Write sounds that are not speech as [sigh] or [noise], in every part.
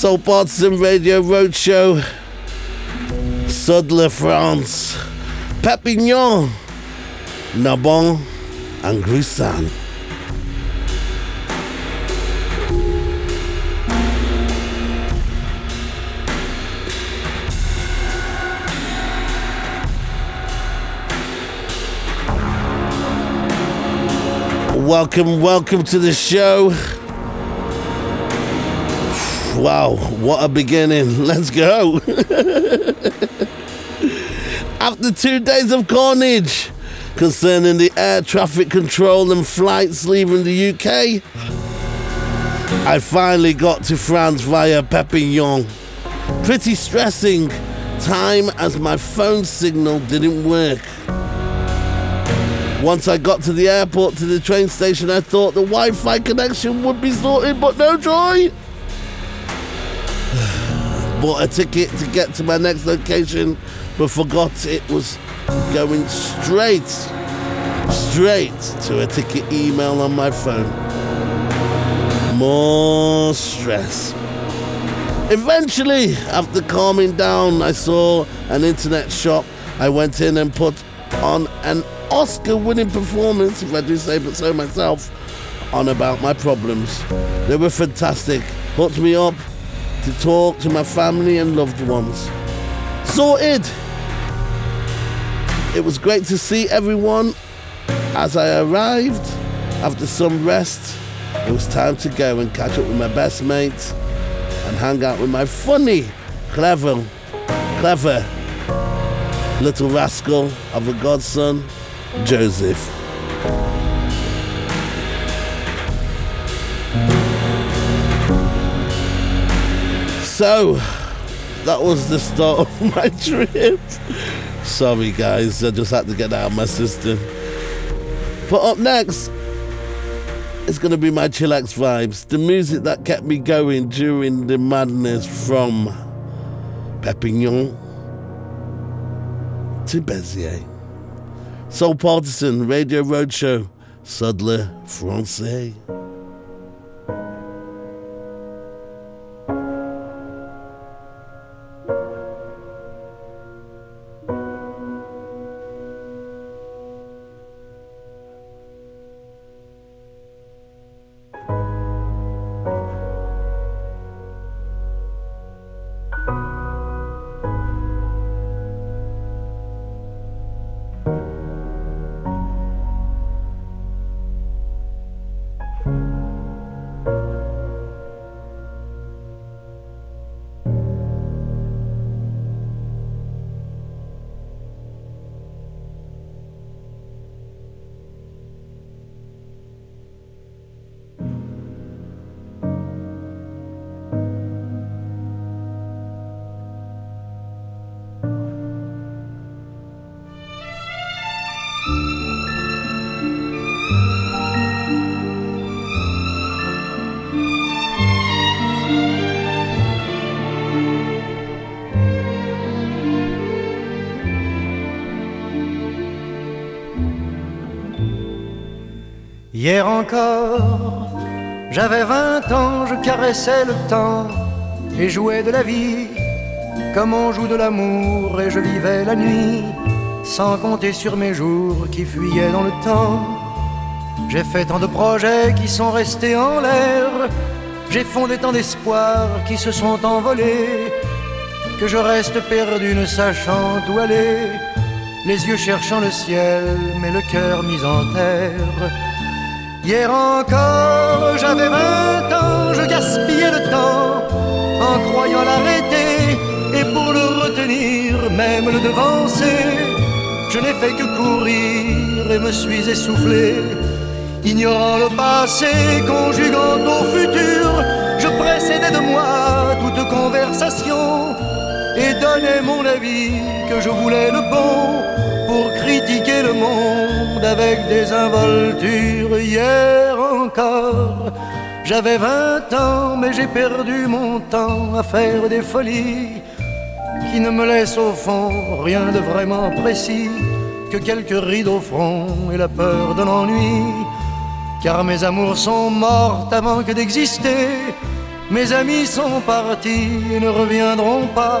Soul Partizan Radio Roadshow, Sudler, France, Perpignan, Narbonne, and Gruissan. Welcome, welcome to the show. Wow, what a beginning. [laughs] Let's go. After two days of carnage concerning the air traffic control and flights leaving the UK, I finally got to France via Perpignan. Pretty stressing time as my phone signal didn't work. Once I got to the airport to the train station, I thought the Wi Fi connection would be sorted, but no joy. Bought a ticket to get to my next location, but forgot it was going straight, straight to a ticket email on my phone. More stress. Eventually, after calming down, I saw an internet shop. I went in and put on an Oscar winning performance, if I do say but so myself, on about my problems. They were fantastic. Hooked me up to talk to my family and loved ones. Sorted! It was great to see everyone as I arrived. After some rest, it was time to go and catch up with my best mates and hang out with my funny, clever, clever little rascal of a godson Joseph. So, that was the start of [laughs] my trip. Sorry, guys, I just had to get out of my system. But up next, it's going to be my chillax vibes, the music that kept me going during the madness from Perpignan to Béziers. Soul Partizan, Radio Roadshow, Sudler Francais. Hier encore, j'avais vingt ans, je caressais le temps et jouais de la vie comme on joue de l'amour et je vivais la nuit sans compter sur mes jours qui fuyaient dans le temps. J'ai fait tant de projets qui sont restés en l'air, j'ai fondé tant d'espoirs qui se sont envolés que je reste perdu ne sachant où aller, les yeux cherchant le ciel mais le cœur mis en terre. Hier encore, j'avais vingt ans, je gaspillais le temps en croyant l'arrêter et pour le retenir, même le devancer. Je n'ai fait que courir et me suis essoufflé, ignorant le passé, conjuguant au futur. Je précédais de moi toute conversation et donnais mon avis que je voulais le bon pour critiquer le monde avec des involtures. Hier encore, j'avais vingt ans, mais j'ai perdu mon temps à faire des folies qui ne me laissent au fond rien de vraiment précis que quelques rides au front et la peur de l'ennui. Car mes amours sont mortes avant que d'exister. Mes amis sont partis et ne reviendront pas.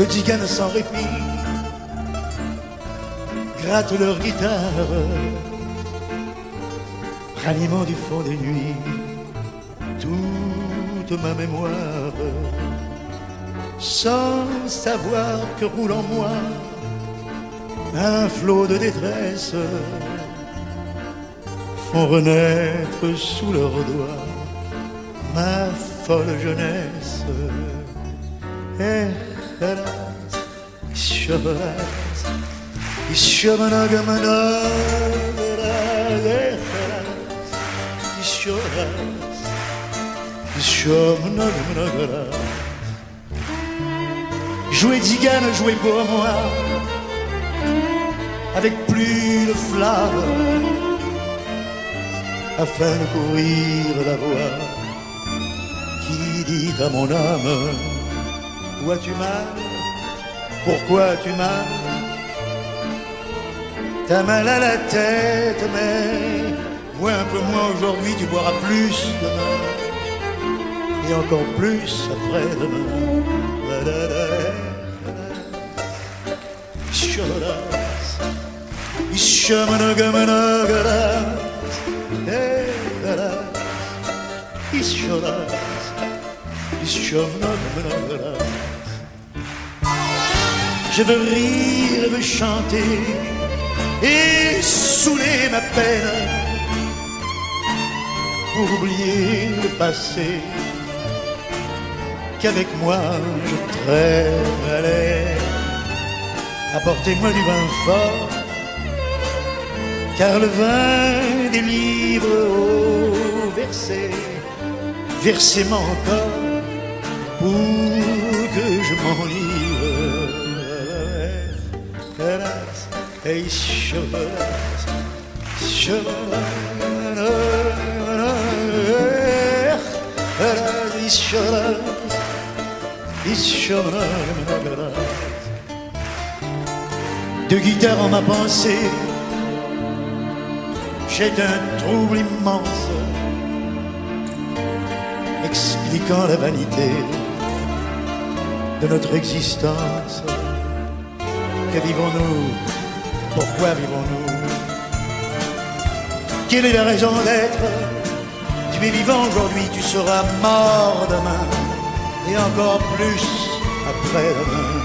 De tziganes sans répit. Grattent leur guitare, ranimant du fond des nuits. Toute ma mémoire, sans savoir que roule en moi un flot de détresse, font renaître sous leurs doigts ma folle jeunesse. Et teraz еще раз. Jouer jouer pour moi, avec plus de flamme, afin de courir la voix qui dit à mon âme. Où as-tu mal pourquoi tu m'as? T'as mal à la tête, mais bois un peu moins aujourd'hui, tu boiras plus demain. Et encore plus après-demain. Je veux rire, je veux chanter et saouler ma peine pour oublier le passé qu'avec moi je traînais. Apportez-moi du vin fort, car le vin délivre au verset, versez-moi encore pour que je m'enlivre. De guitare en ma pensée, j'ai un trouble immense, expliquant la vanité de notre existence. Que vivons-nous? Pourquoi vivons-nous Quelle est la raison d'être Tu es vivant aujourd'hui, tu seras mort demain, et encore plus après-demain.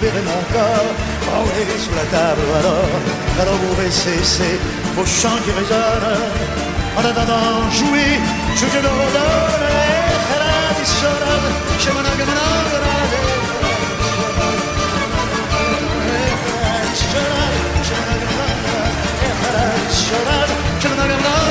Mon corps renvoyé sur la table alors, alors vous baissez c'est vos chants qui résonnent. En attendant, jouez, je te le. Je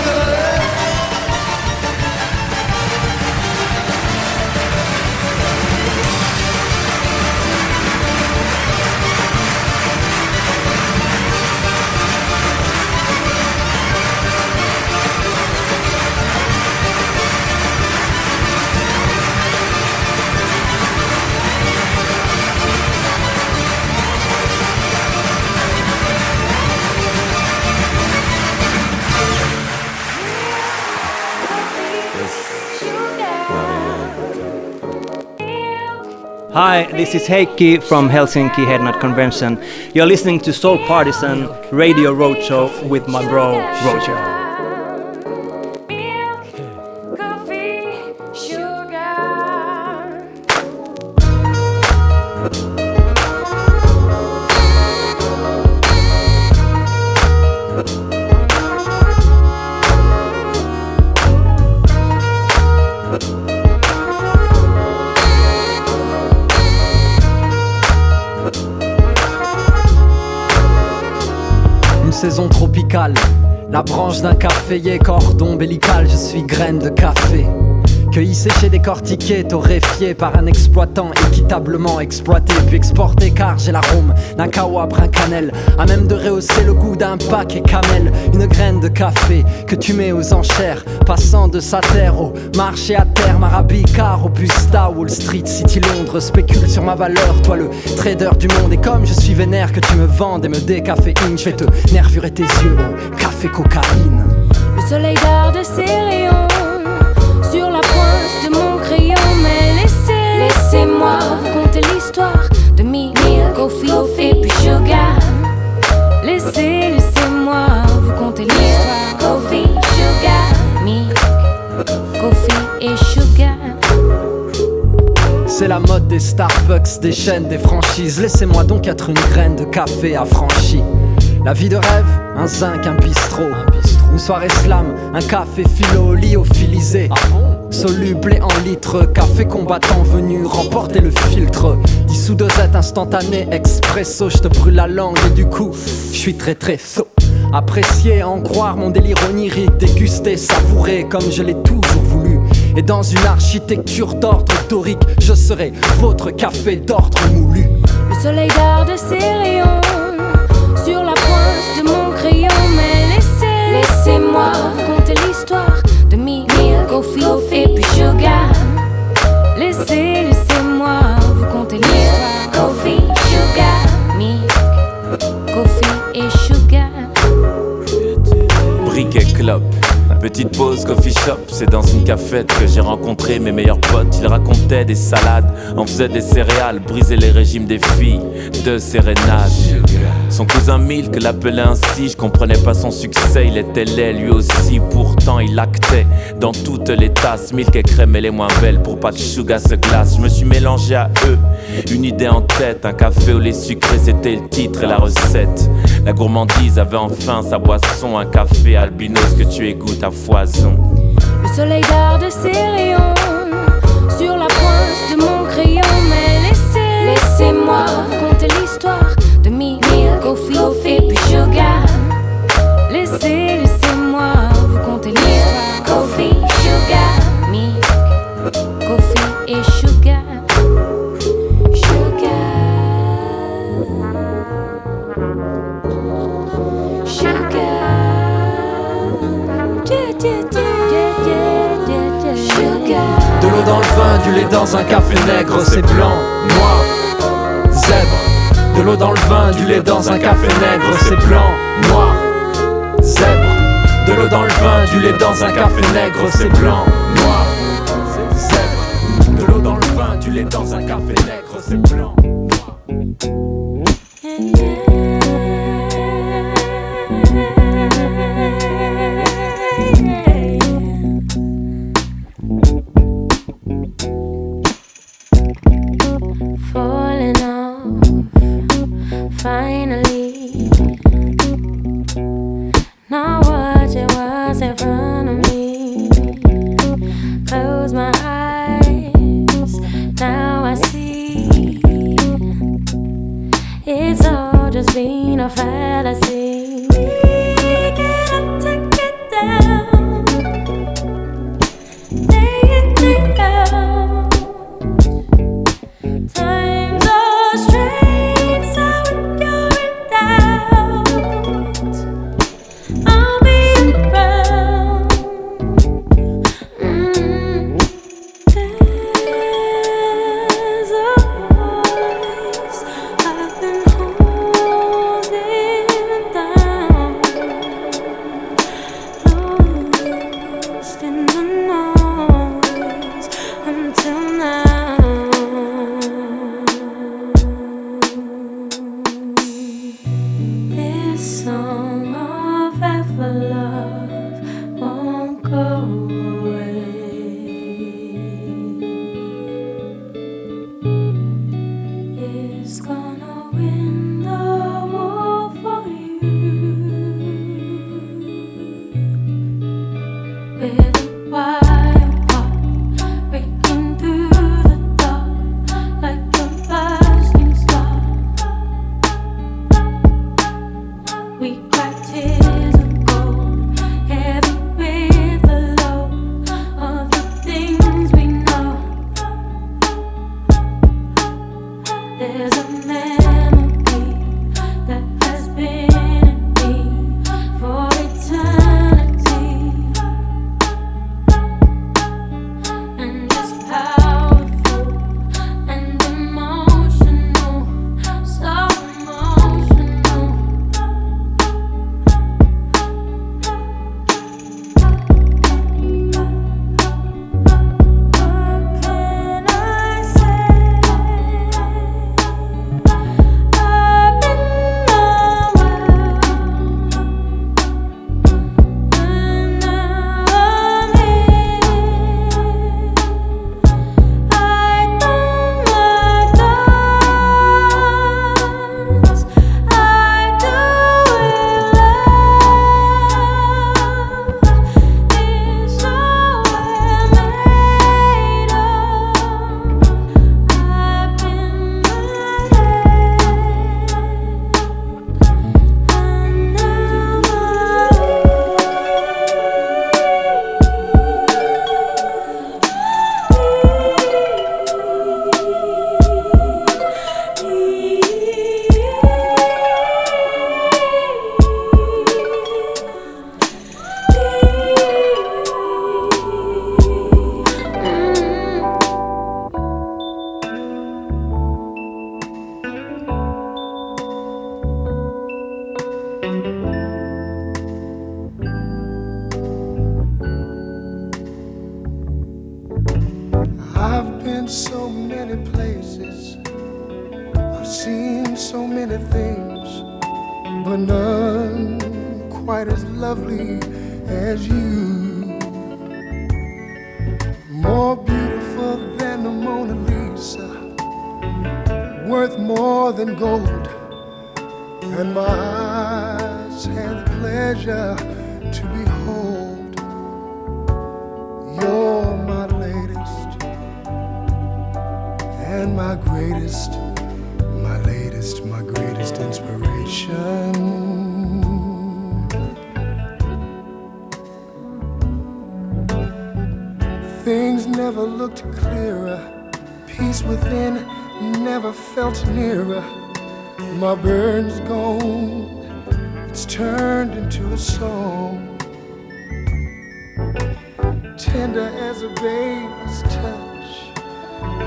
Hi, this is Heikki from Helsinki Headnut Convention. You're listening to Soul Partizan Radio Roadshow with my bro Roger. Caféier, cordon ombilical, je suis graine de café. Cueilli, séché, décortiqué, torréfié par un exploitant équitablement exploité. Puis exporté car j'ai l'arôme d'un kawa brun cannelle. À même de rehausser le goût d'un paquet camel. Une graine de café que tu mets aux enchères. Passant de sa terre au marché à terme. Arabica, Robusta, Wall Street, City Londres. Spécule sur ma valeur toi le trader du monde. Et comme je suis vénère que tu me vendes et me décaféine je vais te nervurer tes yeux au café cocaïne soleil de ses rayons sur la pointe de mon crayon. Mais laissez, laissez-moi raconter l'histoire de mi, coffee, et puis sugar. Laissez, laissez-moi vous conter l'histoire. Coffee, sugar, milk, coffee et sugar. C'est la mode des Starbucks, des chaînes, des franchises. Laissez-moi donc être une graine de café affranchie. La vie de rêve, un zinc, un bistrot. Un bistrot. Une soirée slam, un café philo lyophilisé. Ah Soluble et en litre, café combattant venu remporter le filtre. Dissous dosette instantané, expresso, je te brûle la langue et du coup, je suis très très saut. Apprécier, en croire mon délire onirique, déguster, savourer comme je l'ai toujours voulu. Et dans une architecture d'ordre dorique, je serai votre café d'ordre moulu. Le soleil garde ses rayons c'est moi. Raconter l'histoire de Mille Kofi et Petite pause coffee shop, c'est dans une cafette que j'ai rencontré mes meilleurs potes. Ils racontaient des salades, en faisaient des céréales, brisaient les régimes des filles, de sérénade. Son cousin Milk l'appelait ainsi, je comprenais pas son succès, il était laid lui aussi, pourtant il actait dans toutes les tasses. Milk et crème et les moins belles pour pas de sugar se glace. Je me suis mélangé à eux, une idée en tête, un café au lait sucré, c'était le titre et la recette. La gourmandise avait enfin sa boisson, un café albinos que tu égouttes à Le soleil garde ses rayons. Sur la pointe de mon crayon, mais laissez, laissez-moi raconter l'histoire du lait dans un café nègre, c'est blanc, noir, zèbre. De l'eau dans le vin, du lait dans un café nègre, c'est blanc, noir, zèbre. De l'eau dans le vin, du lait dans un café nègre, c'est blanc, noir, zèbre. De l'eau dans le vin, du lait dans un café nègre, c'est blanc,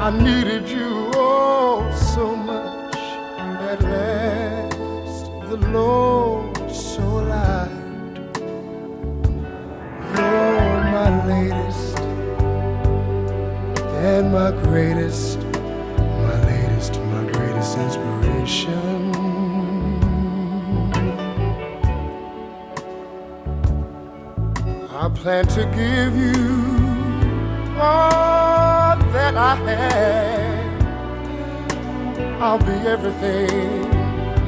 I needed you oh so much. At last, the Lord so light. You're my latest and my greatest, my latest, my greatest inspiration. I plan to give you all that I have. I'll be everything,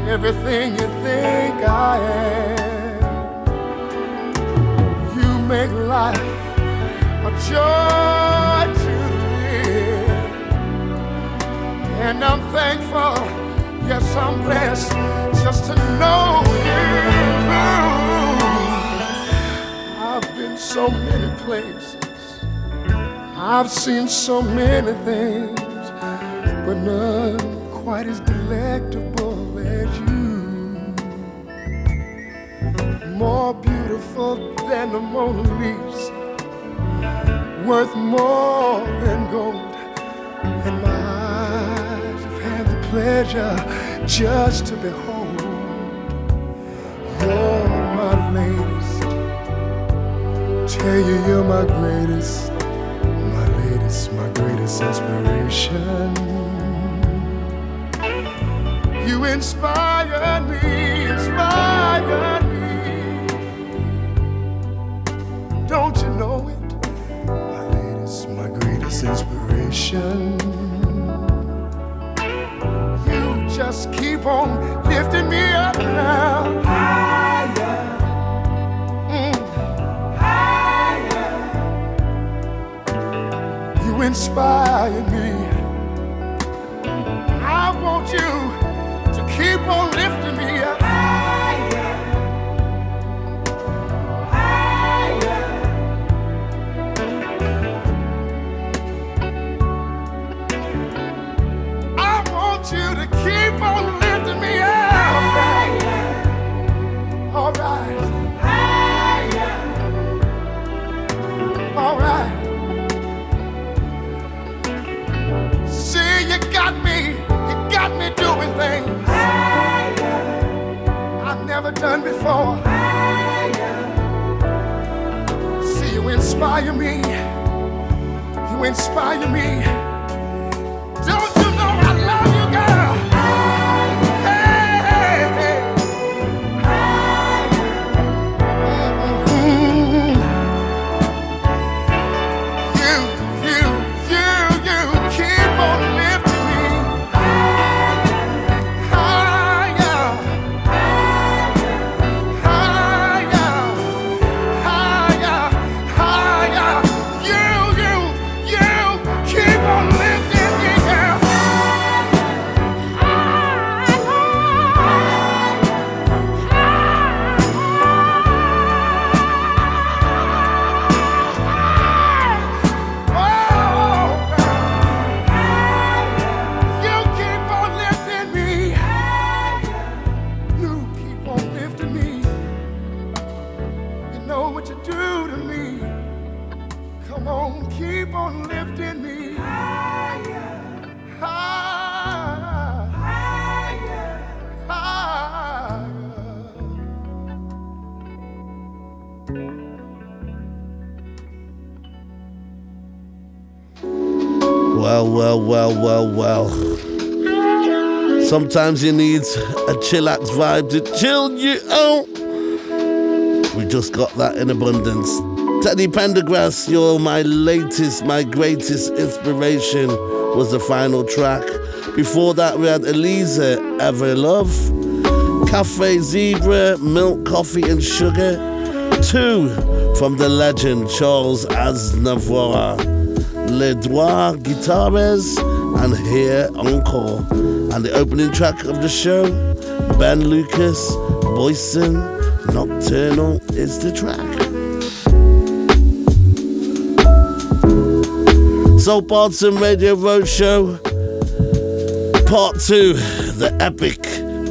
everything you think I am. You make life a joy to live. And I'm thankful, yes, I'm blessed just to know you. I've been so many places, I've seen so many things, but none quite as delectable as you. More beautiful than the Mona Lisa worth more than gold. And my eyes have had the pleasure just to behold. You're my latest. Tell you you're my greatest, inspiration. You inspire me, inspire me. Don't you know it? My latest, my greatest inspiration. You just keep on lifting me up now. You inspire me. Done before. See, you inspire me, you inspire me. Well, well, well, well. Sometimes you need a chillax vibe to chill you out. We just got that in abundance. Teddy Pendergrass, you're my latest, my greatest inspiration, was the final track. Before that, we had Elisa, Ever Love, Cafe Zebra, Milk, Coffee, and Sugar. Two from the legend Charles Aznavour, Les Deux Guitares, and Hier Encore. And the opening track of the show, Ben Lukas, Boysen, Nocturnal is the track. Soul Parton Radio Roadshow, Part 2 The Epic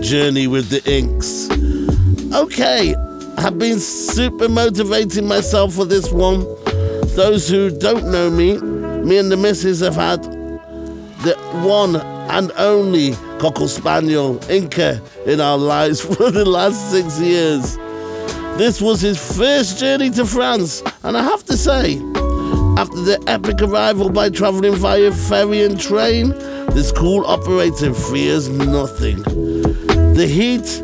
Journey with the Inks. Okay, I've been super motivating myself for this one. Those who don't know me, me and the missus have had the one and only Cocker Spaniel Inca in our lives [laughs] for the last six years. This was his first journey to France, and I have to say, after the epic arrival by travelling via ferry and train, this cool operator fears nothing. The heat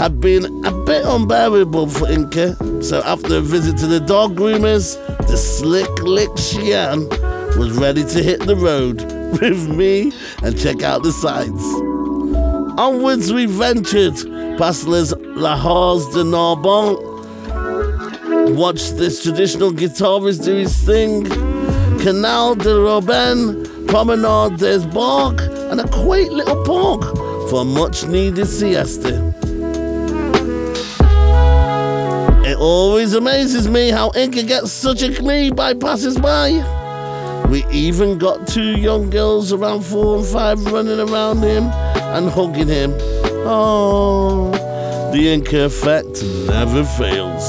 had been a bit unbearable for Inca, so after a visit to the dog groomers, the slick lick Xian was ready to hit the road [laughs] with me and check out the sights. Onwards we ventured past Les Halles de Narbonne Watch this traditional guitarist do his thing. Canal de Robin, Promenade des Barques, and a quaint little park for a much needed siesta. Always amazes me how Inca gets such a glee by passers by. We even got two young girls around four and five running around him and hugging him. Oh, the Inca effect never fails.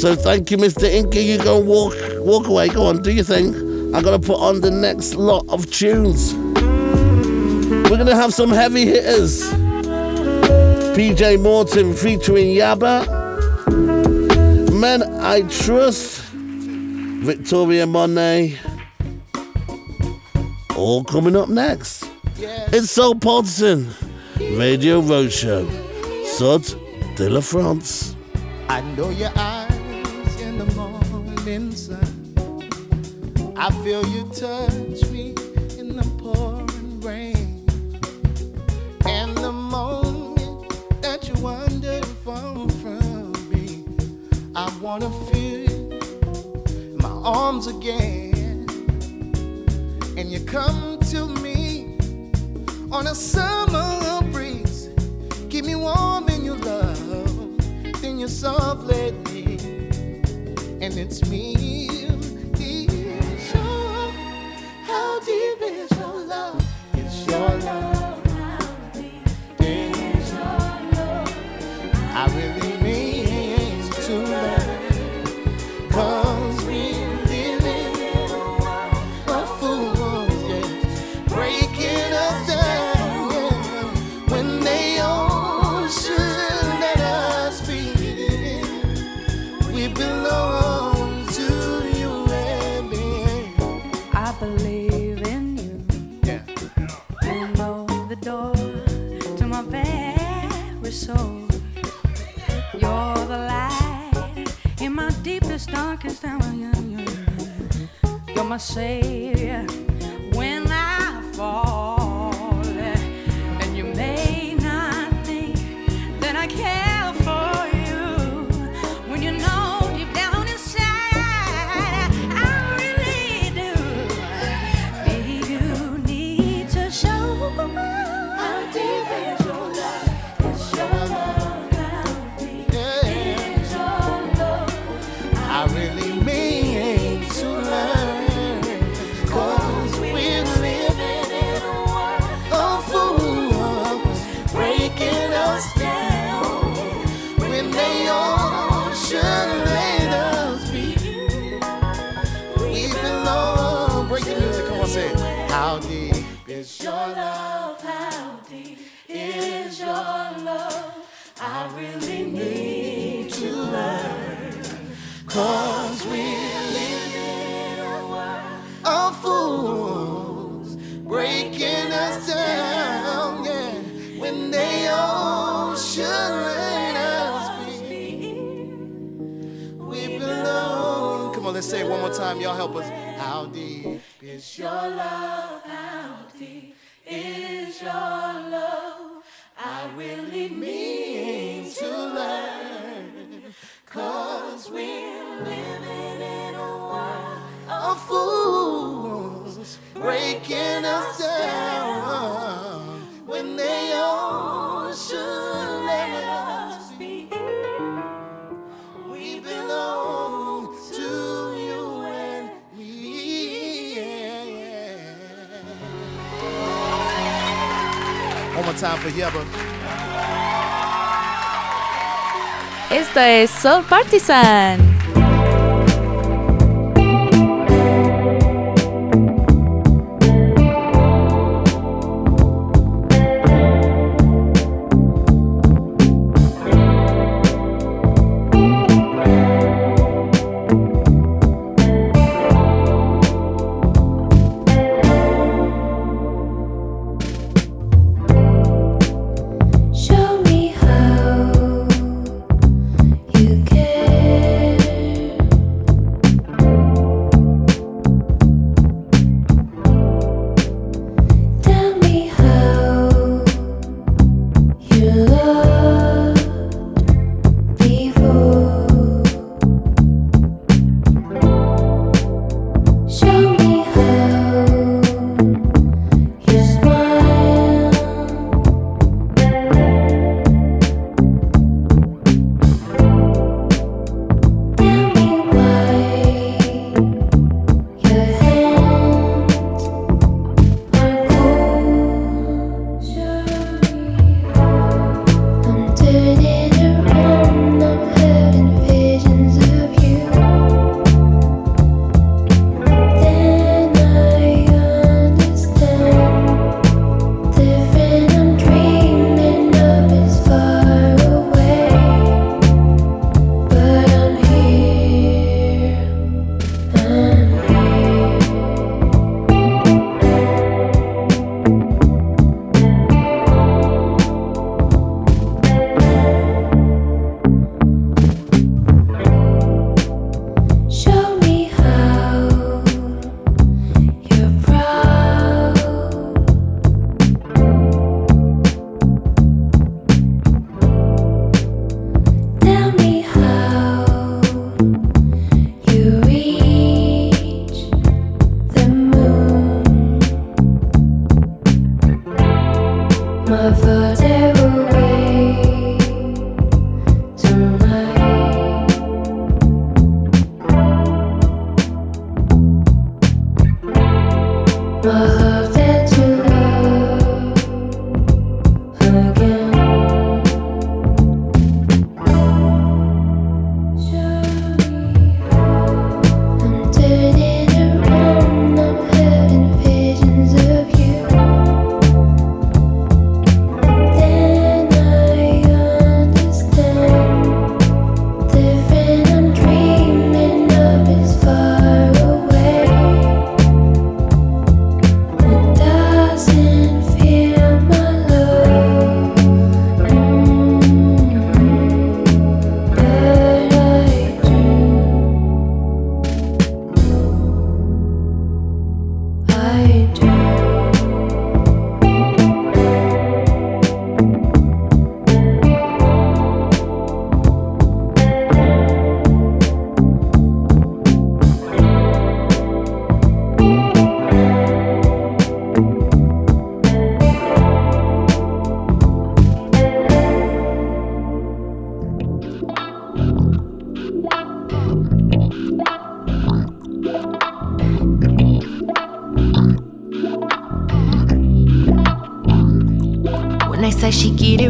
So thank you, Mr. Inky. You go walk walk away. Go on, do your thing. I'm gonna put on the next lot of tunes. We're gonna have some heavy hitters. PJ Morton featuring Yebba. Men I Trust. Victoria Monet. All coming up next. It's Soul Podson. Radio Roadshow. Sud de la France. I know your eyes in the morning sun. I feel you touch wanna feel in my arms again. And you come to me on a summer breeze, keep me warm in your love, then you softly me, and it's me. My savior time, y'all help us. How deep is your love? How deep is your love? I really mean to learn. Cause we're living in a world of fools breaking us down when they all One time for Yeba. Esto es Soul Partisan.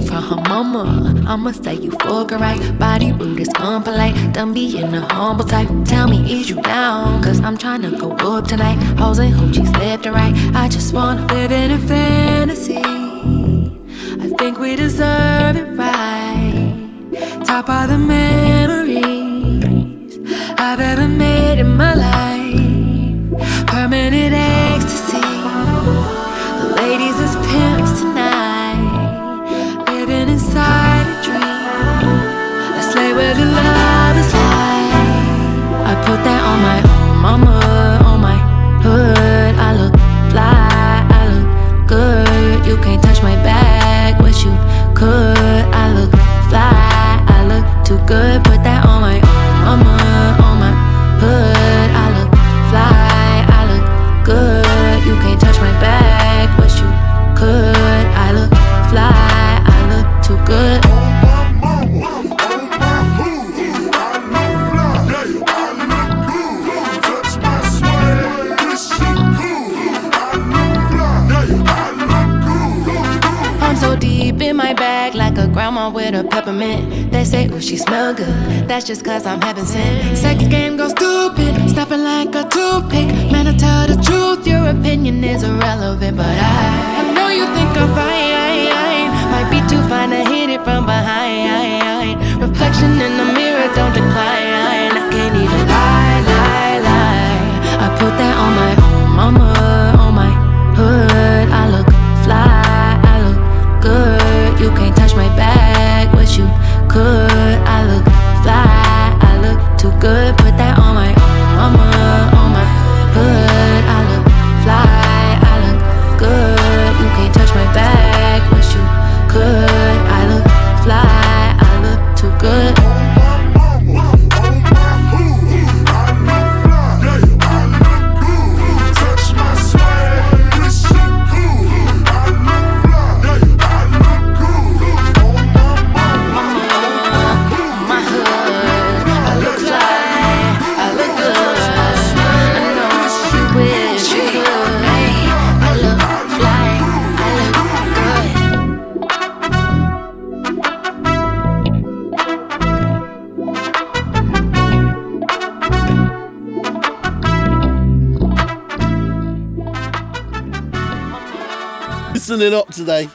From her mama, I'ma say you fuck her right. Body rude is unpolite, done being a humble type. Tell me, is you down? Cause I'm trying to go up tonight. Hoes and hoochies left and right. I just wanna live in a fantasy. I think we deserve it right. Top of the memories toothpick. Man, I tell the truth, your opinion is irrelevant. But I, I know you think I'm fine. Might be too fine to hit it from behind. Reflection in the mirror, don't decline. Up today.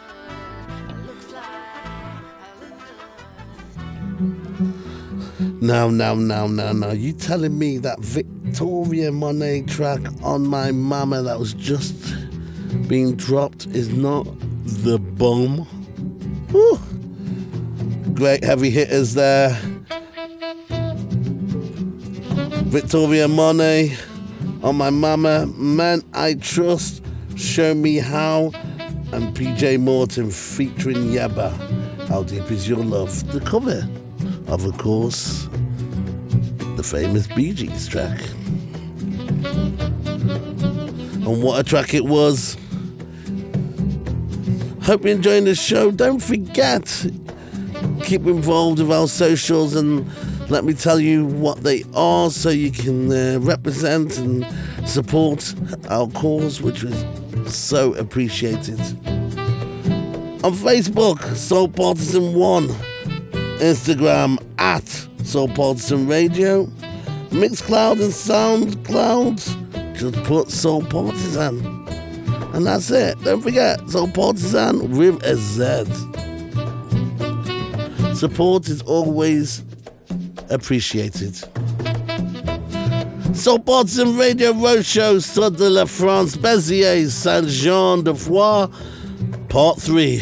Now, now, now, now, now. You telling me that Victoria Monet track on my mama that was just being dropped is not the bomb? Whew. Great heavy hitters there. Victoria Monet on my mama. Man, I trust. Show me how. And PJ Morton featuring Yebba. How deep is your love? The cover of, of course, the famous Bee Gees track. And what a track it was. Hope you're enjoying the show. Don't forget, keep involved with our socials and let me tell you what they are so you can uh, represent and support our cause, which was so appreciated. On Facebook, Soul Partizan 1. Instagram at Soul Partizan Radio. Mixcloud and SoundCloud. Just put Soul Partizan. And that's it. Don't forget, Soul Partizan with a Z. Support is always appreciated. Soul Partizan Radio Roadshow, Sud de la France, Béziers, Saint Jean de Foix, Part 3.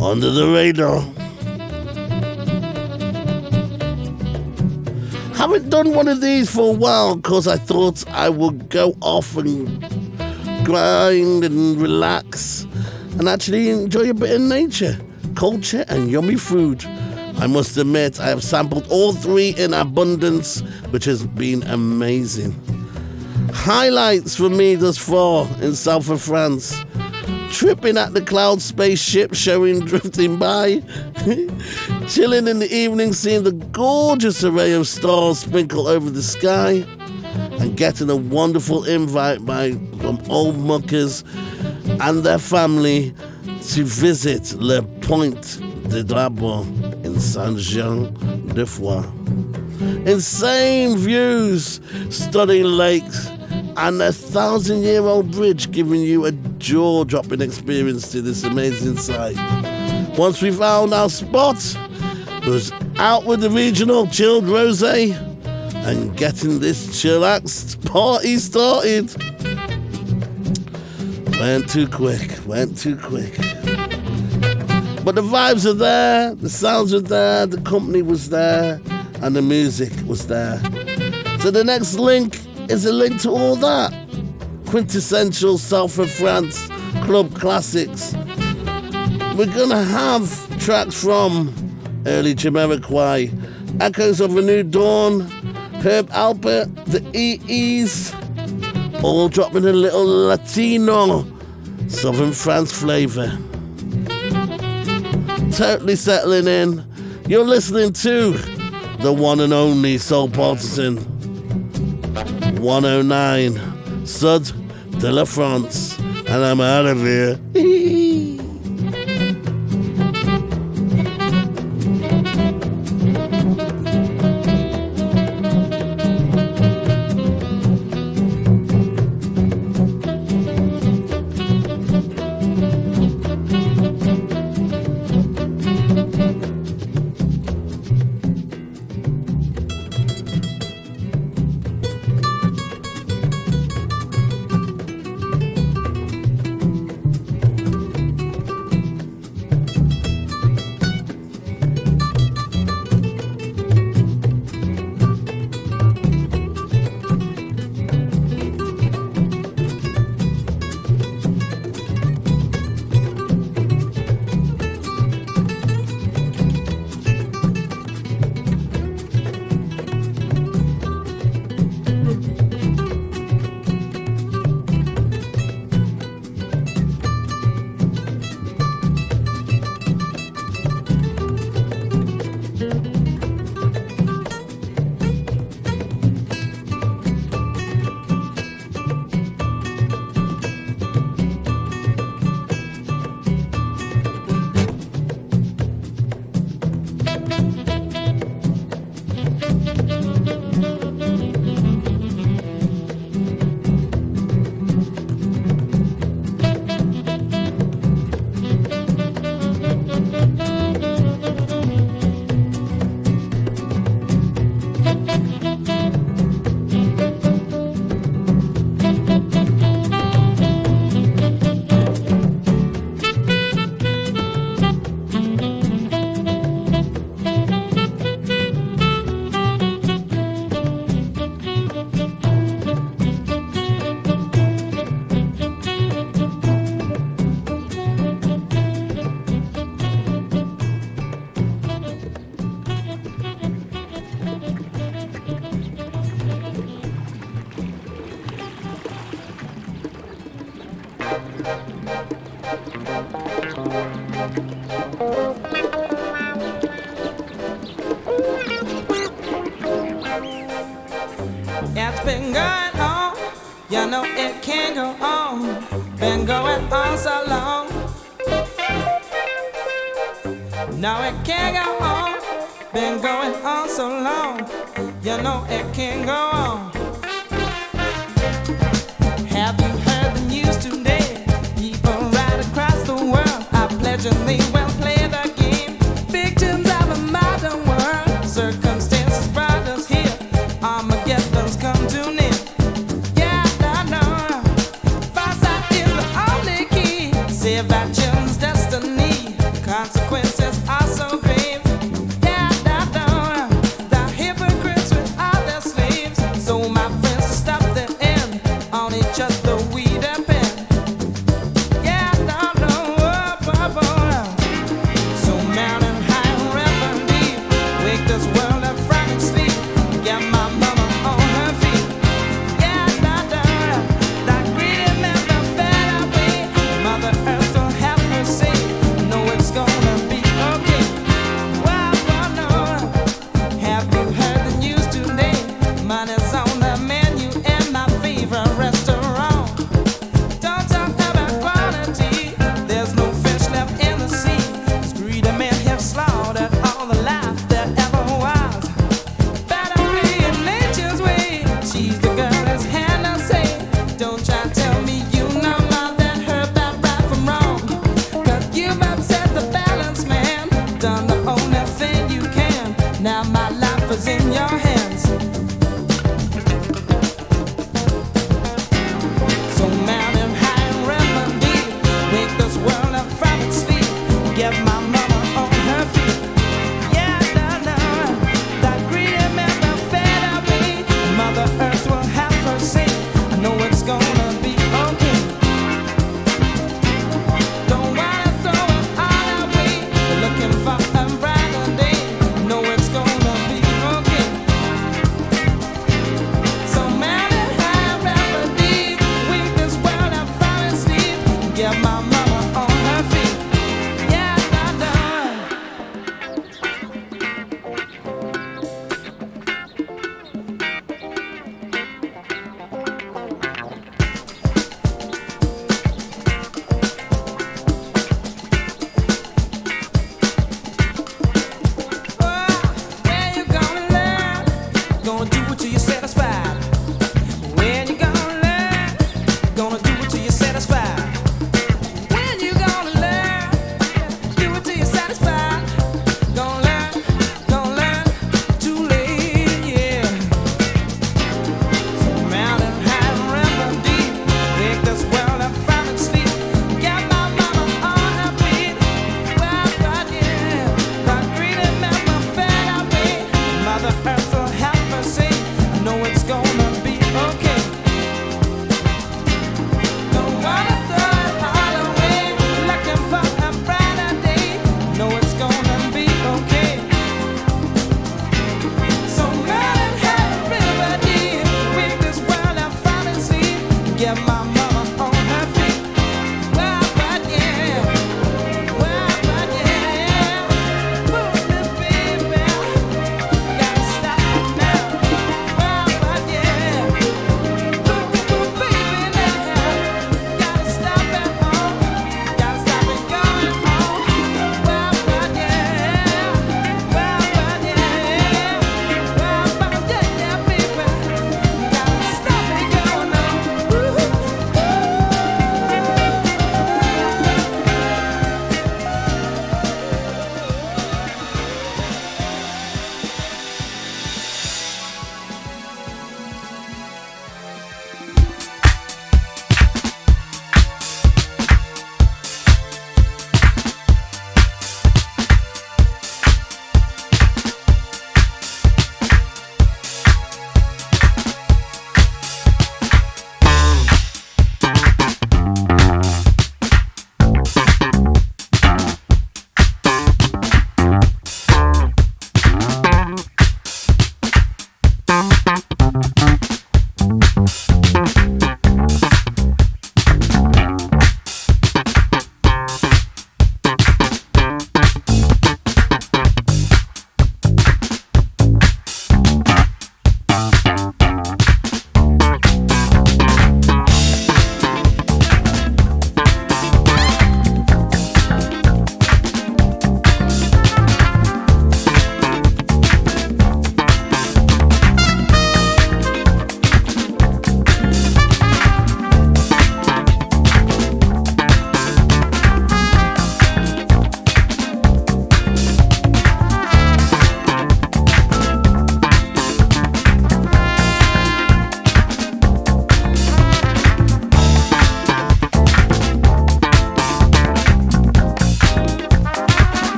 Under the radar. Haven't done one of these for a while because I thought I would go off and grind and relax and actually enjoy a bit of nature, culture, and yummy food. I must admit, I have sampled all three in abundance, which has been amazing. Highlights for me thus far in south of France. Tripping at the cloud spaceship showing [laughs] drifting by. [laughs] Chilling in the evening, seeing the gorgeous array of stars sprinkle over the sky. And getting a wonderful invite by from old muckers and their family to visit Le Point de in Saint Jean de Foix. Insane views, stunning lakes, and a thousand year old bridge giving you a jaw dropping experience to this amazing sight. Once we found our spot, it was out with the regional chilled rose and getting this chillaxed party started. Went too quick, went too quick. But the vibes are there, the sounds are there, the company was there, and the music was there. So the next link is a link to all that. Quintessential South of France club classics. We're gonna have tracks from early Jamiroquai, Echoes of a New Dawn, Herb Alpert, the EEs, all dropping a little Latino Southern France flavor. Totally settling in. You're listening to the one and only Soul Partizan 109 Sud de la France, and I'm out of here. [laughs]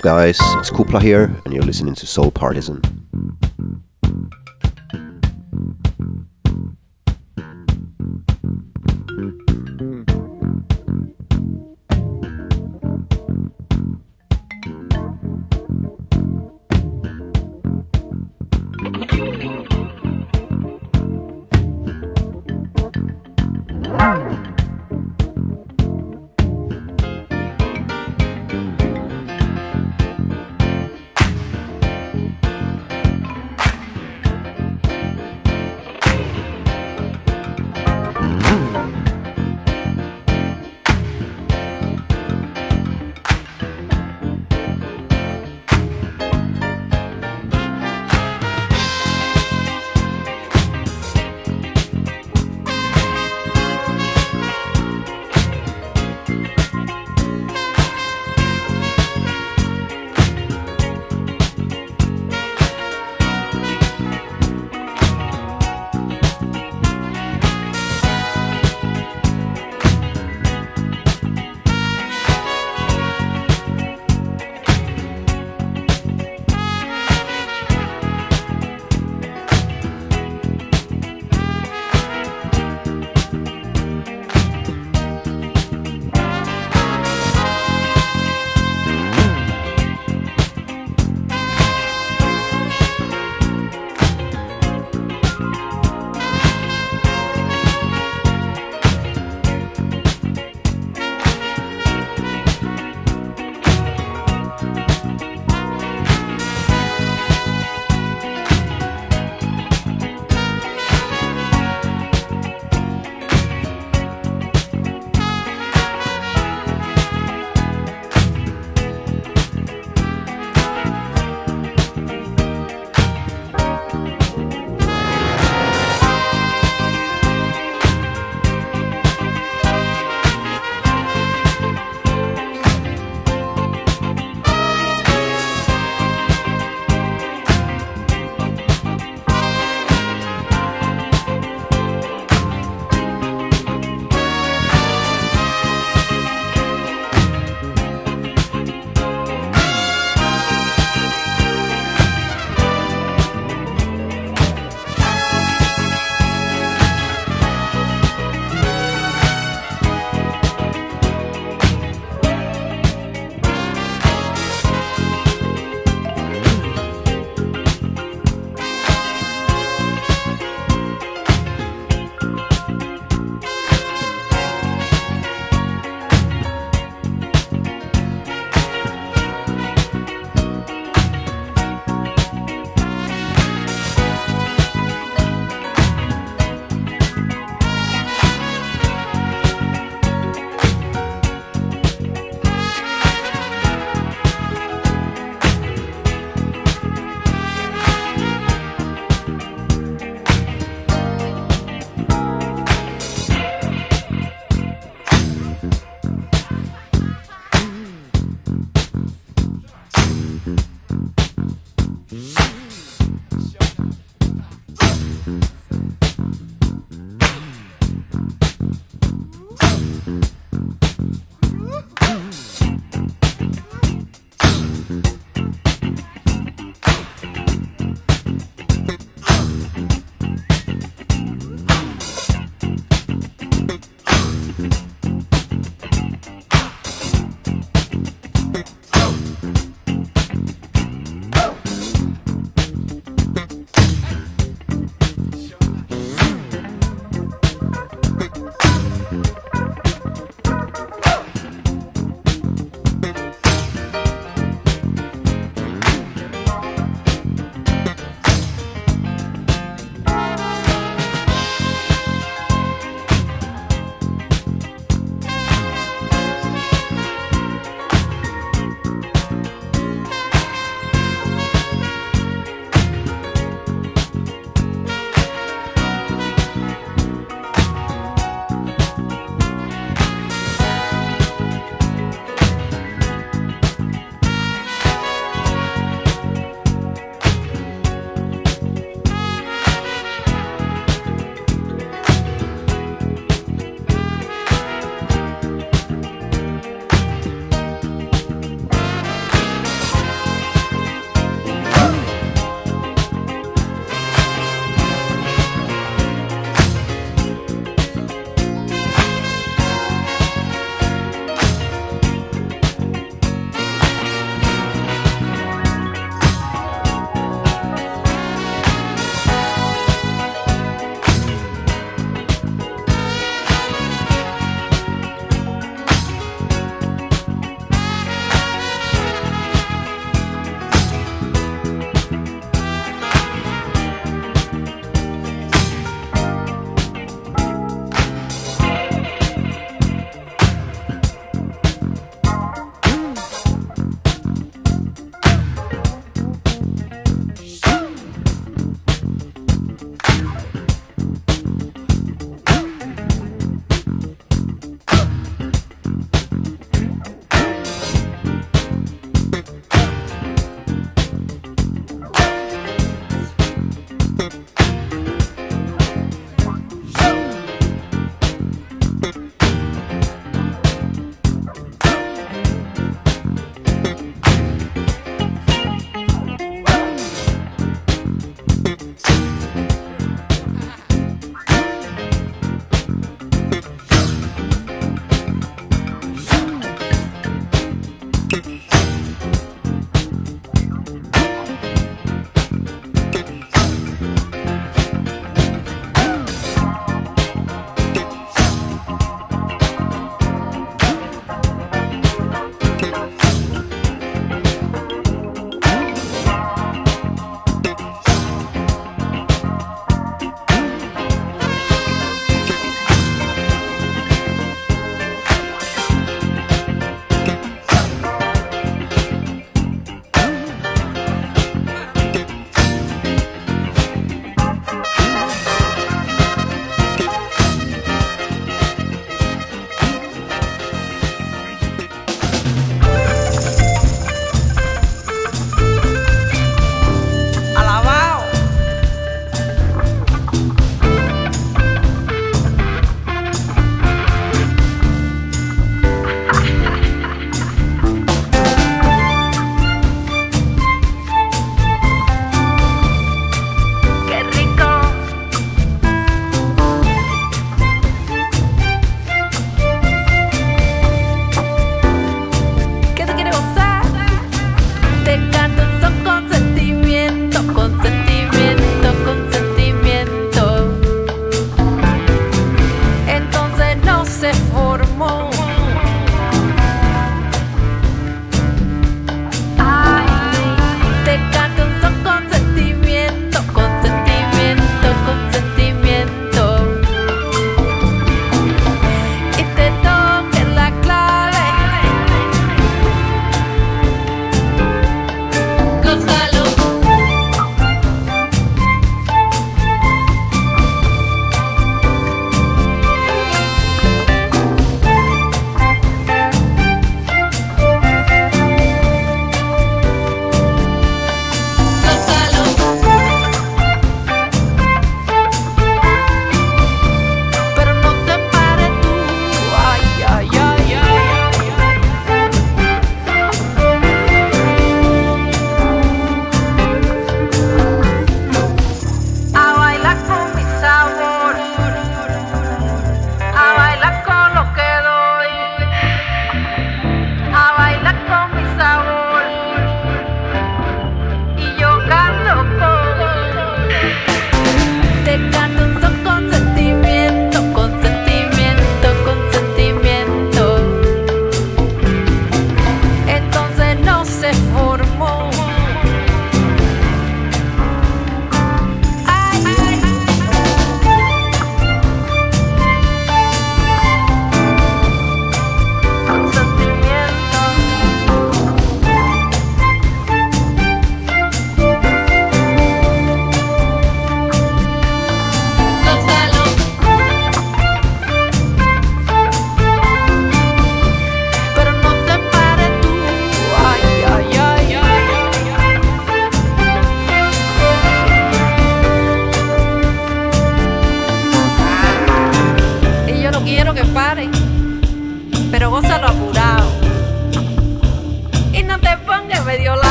guys? It's Kupla here, and you're listening to Soul Partizan.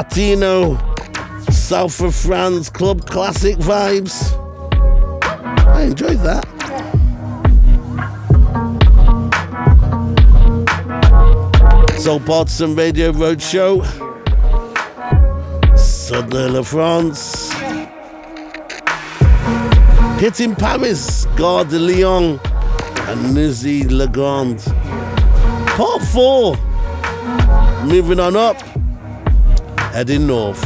Latino, south of France club classic vibes. I enjoyed that. Soul Partizan Radio Roadshow. Sud de la France. Hitting Paris, Gare de Lyon, and Noisy-le-Grand. Part 4. Moving on up, heading north.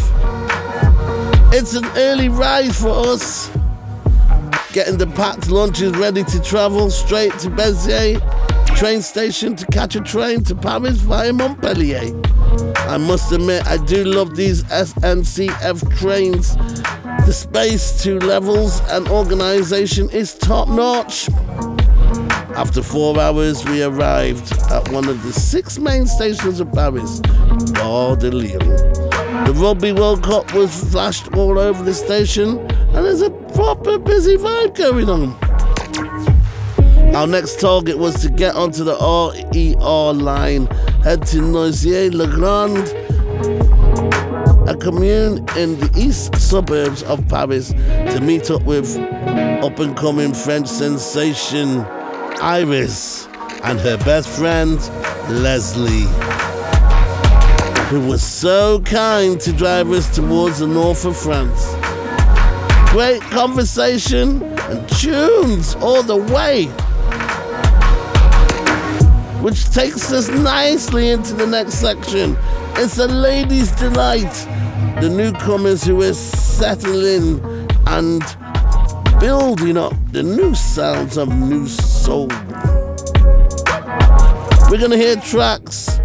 It's an early ride for us. Getting the packed lunches ready to travel straight to Béziers train station to catch a train to Paris via Montpellier. I must admit, I do love these SNCF trains. The space, two levels, and organization is top notch. After four hours, we arrived at one of the six main stations of Paris, Gare de Lyon. World Cup was flashed all over the station, and there's a proper busy vibe going on. Our next target was to get onto the RER line, head to Noisy-le-Grand, a commune in the east suburbs of Paris, to meet up with up and coming French sensation Iris and her best friend Leslie, who was so kind to drive us towards the north of France. Great conversation and tunes all the way which takes us nicely into the next section. It's a lady's delight. The newcomers who are settling and building up the new sounds of new soul. We're gonna hear tracks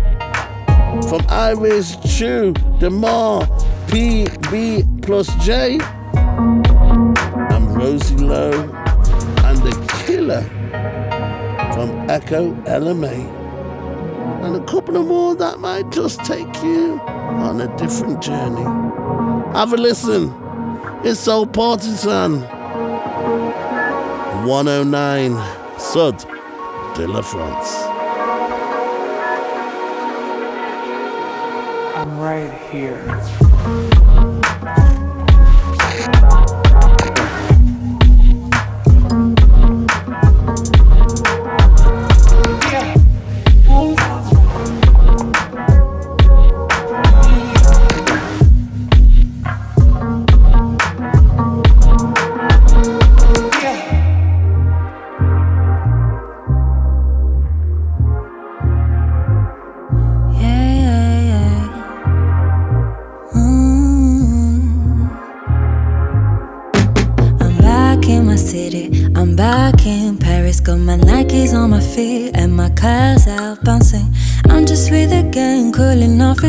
from Iris Chu, Demar, PB plus J, and Rosie Lowe, and The Killer from Echo LMA. And a couple of more that might just take you on a different journey. Have a listen. It's Soul Partizan 109 Sud de la France. I'm right here.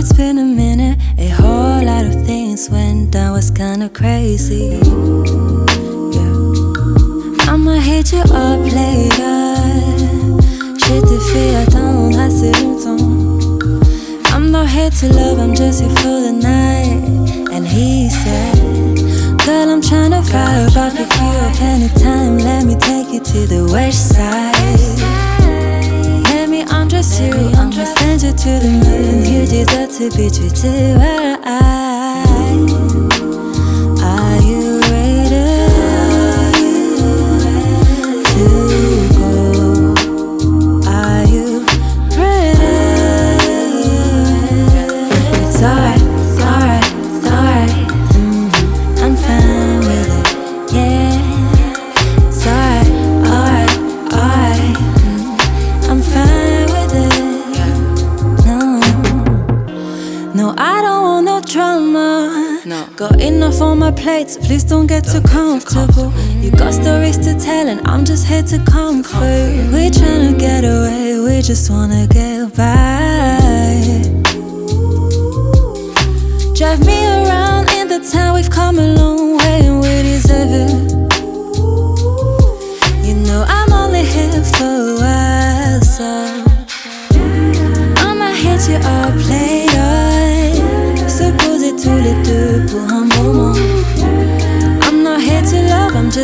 It's been to be treated right. So please don't get too comfortable. You got stories to tell, and I'm just here to comfort. We're tryna get away, we just wanna get by. Drive me around in the town, we've come a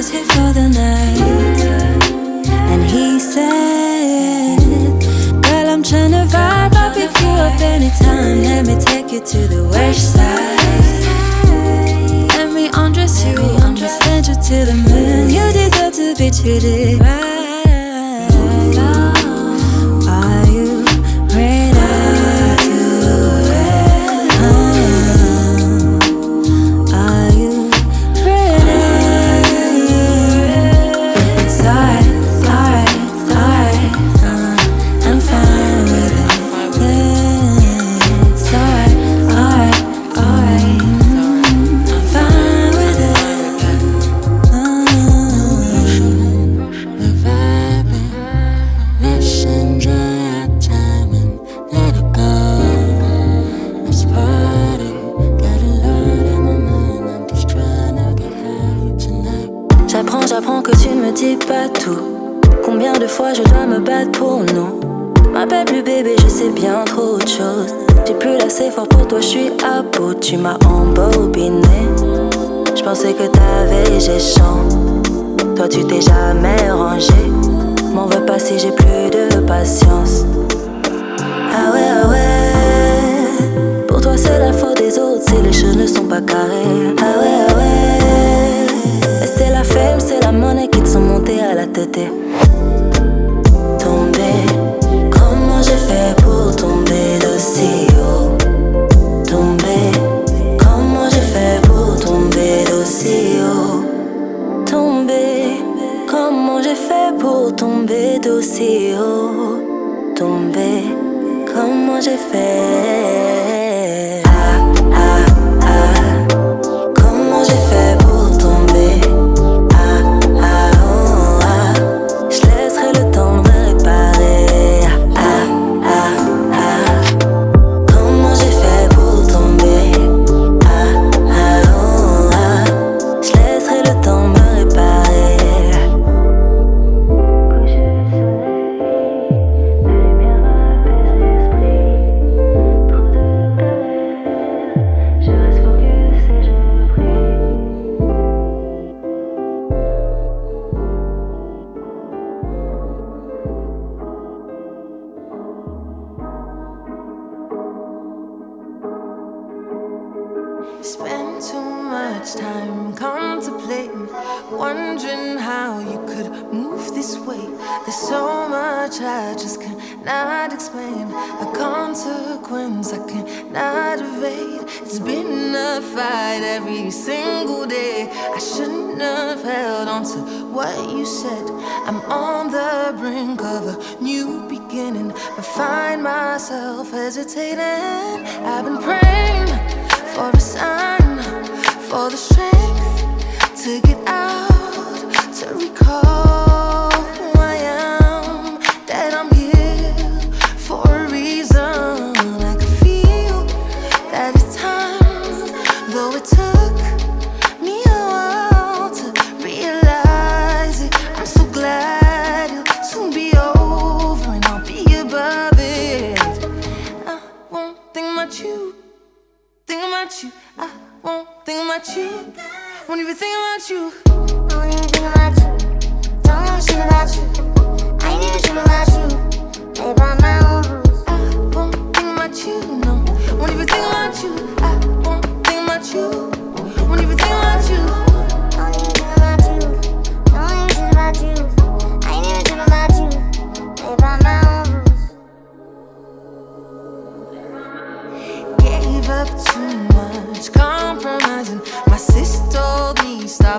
was here for the night. And he said, Girl, I'm trying to vibe up, pick you up anytime. Let me take you to the west side. Let me undress you, understand you to the moon. You deserve to be treated right.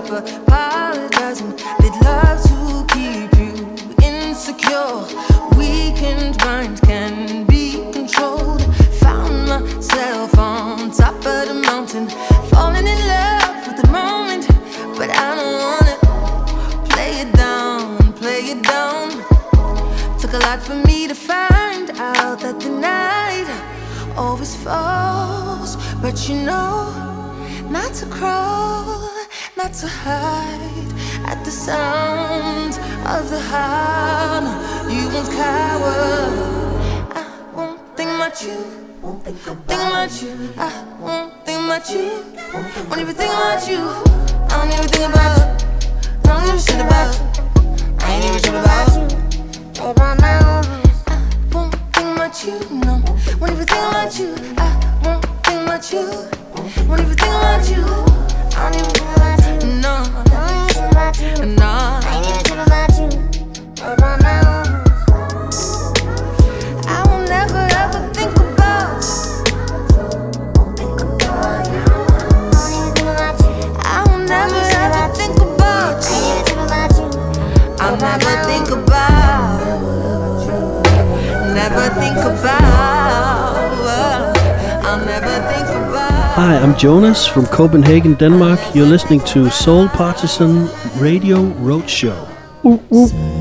stop apologizing. They'd love to keep you insecure. Weakened minds can be controlled. Found myself on top of the mountain, falling in love with the moment, but I don't wanna play it down, play it down. Took a lot for me to find out that the night always falls, but you know not to cry to hide at the sound of the hound. You won't cower. I won't think much you. Won't think about you. I won't think much you. Won't, even think about you. I don't even think about you. I don't even a shit about you. I ain't even sure about you. Play by my own. I won't think much you. No, won't even think about you. I won't think about you. Won't even think about you. I don't even uh Hi, I'm Jonas from Copenhagen, Denmark. You're listening to Soul Partizan Radio Roadshow. Ooh, ooh.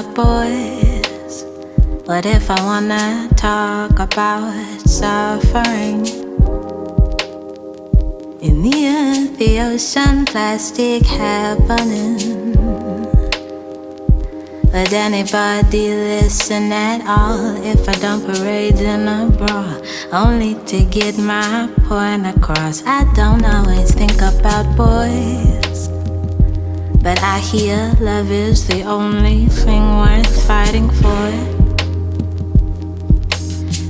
Boys. What if I wanna talk about suffering? In the earth, the ocean, plastic happening. Would anybody listen at all if I don't parade in a bra? Only to get my point across. I don't always think about boys. But I hear love is the only thing worth fighting for.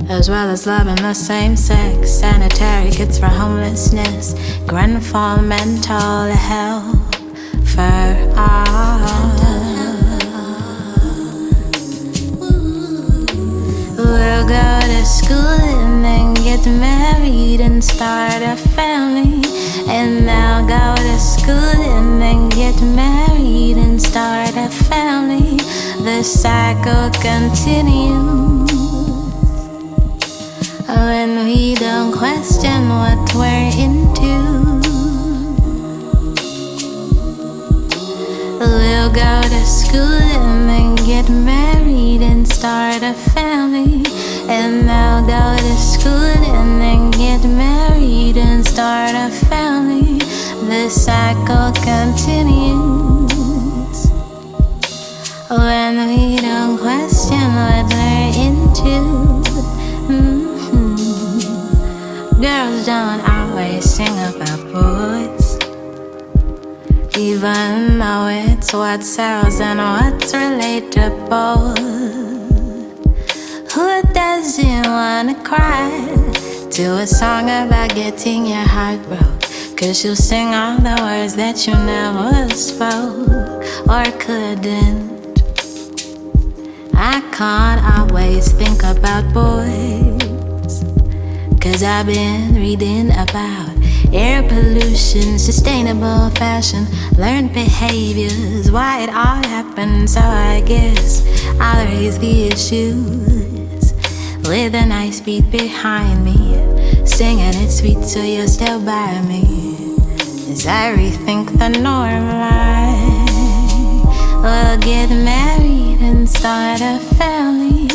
As well as loving the same sex, sanitary kits for homelessness, Grenfell mental health for all. We'll go to school and then get married and start a family. And I'll go to school and then get married and start a family. The cycle continues. When we don't question what we're into. We'll go to school and then get married and start a family. And I'll go to and then get married and start a family. The cycle continues. When we don't question what we're into. Mhm. Girls don't always sing about boys. Even though it's what sells and what's relatable. Wanna cry to a song about getting your heart broke? Cause you'll sing all the words that you never spoke or couldn't. I can't always think about boys. Cause I've been reading about air pollution, sustainable fashion, learned behaviors, why it all happened. So I guess I'll raise the issues with a nice beat behind me, singing it sweet so you're still by me. As I rethink the norm line, we'll get married and start a family.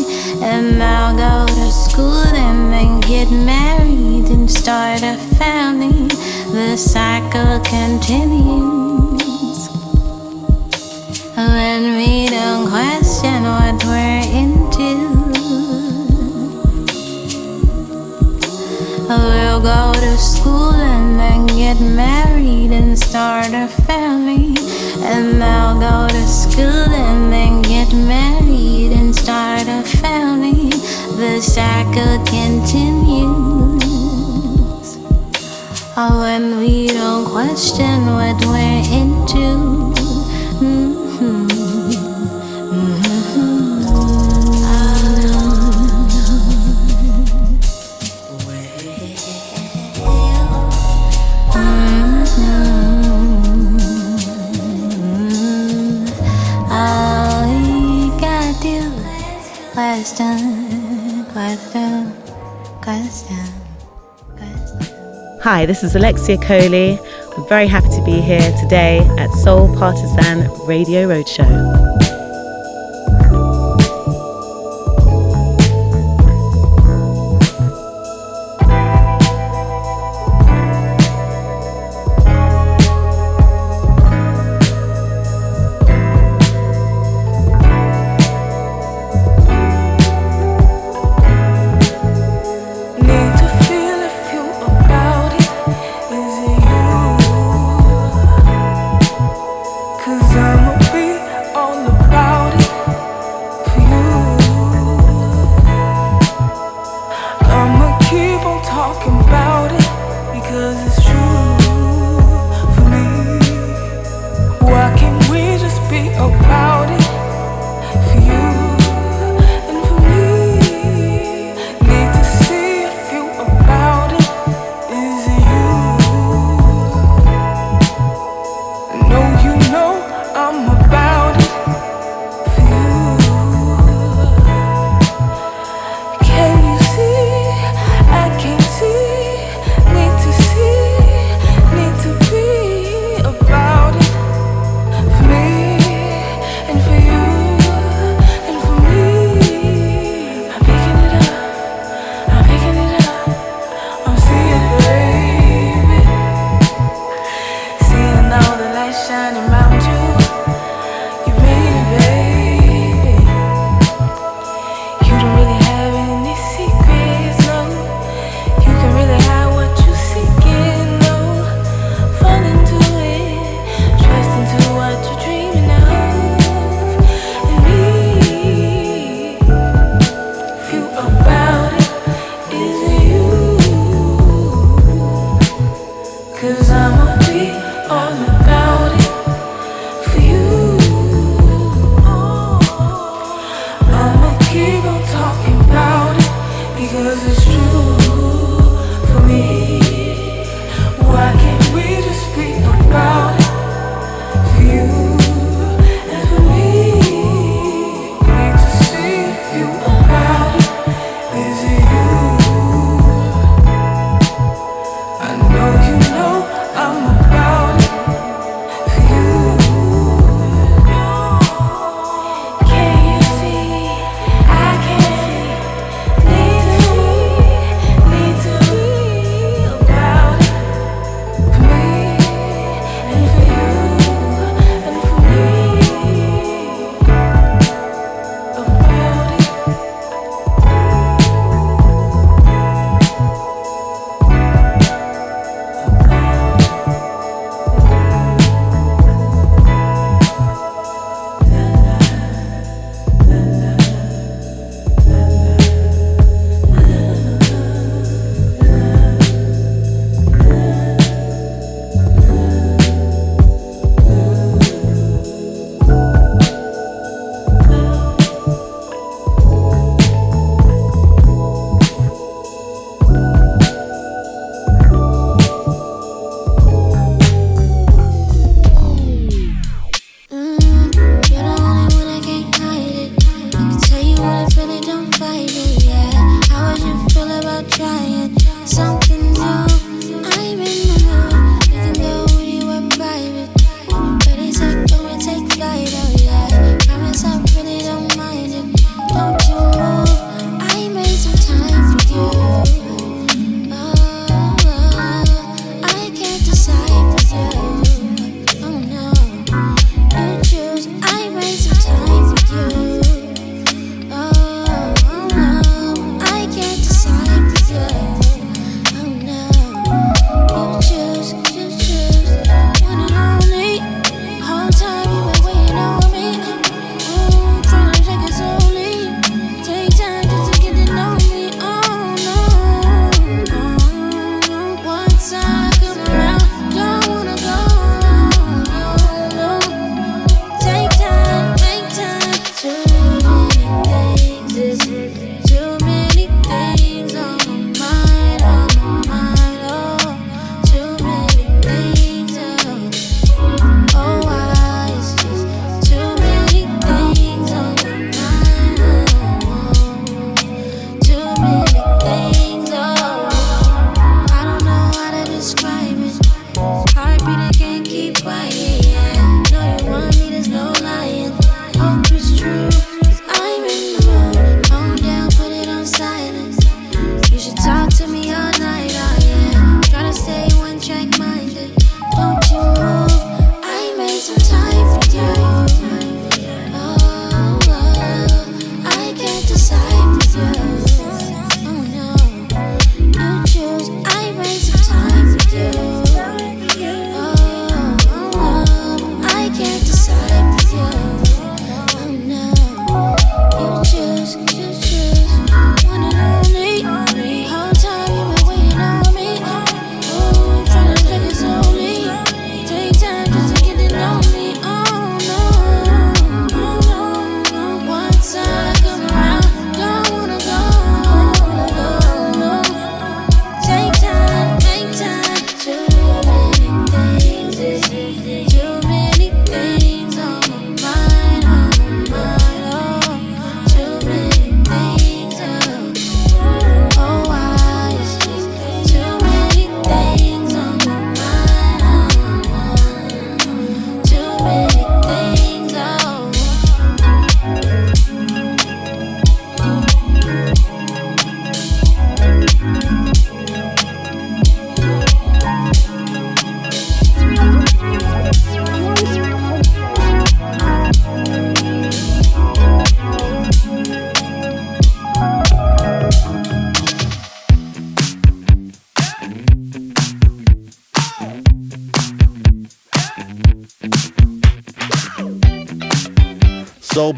And I'll go to school and then get married and start a family. The cycle continues. When we don't question what we're into. We'll go to school and then get married and start a family. And I'll go to school and then get married and start a family. the cycle continues. Oh, when we don't question what we're into. Hi, this is Alexia Coley. I'm very happy to be here today at Soul Partizan Radio Roadshow. because it's true.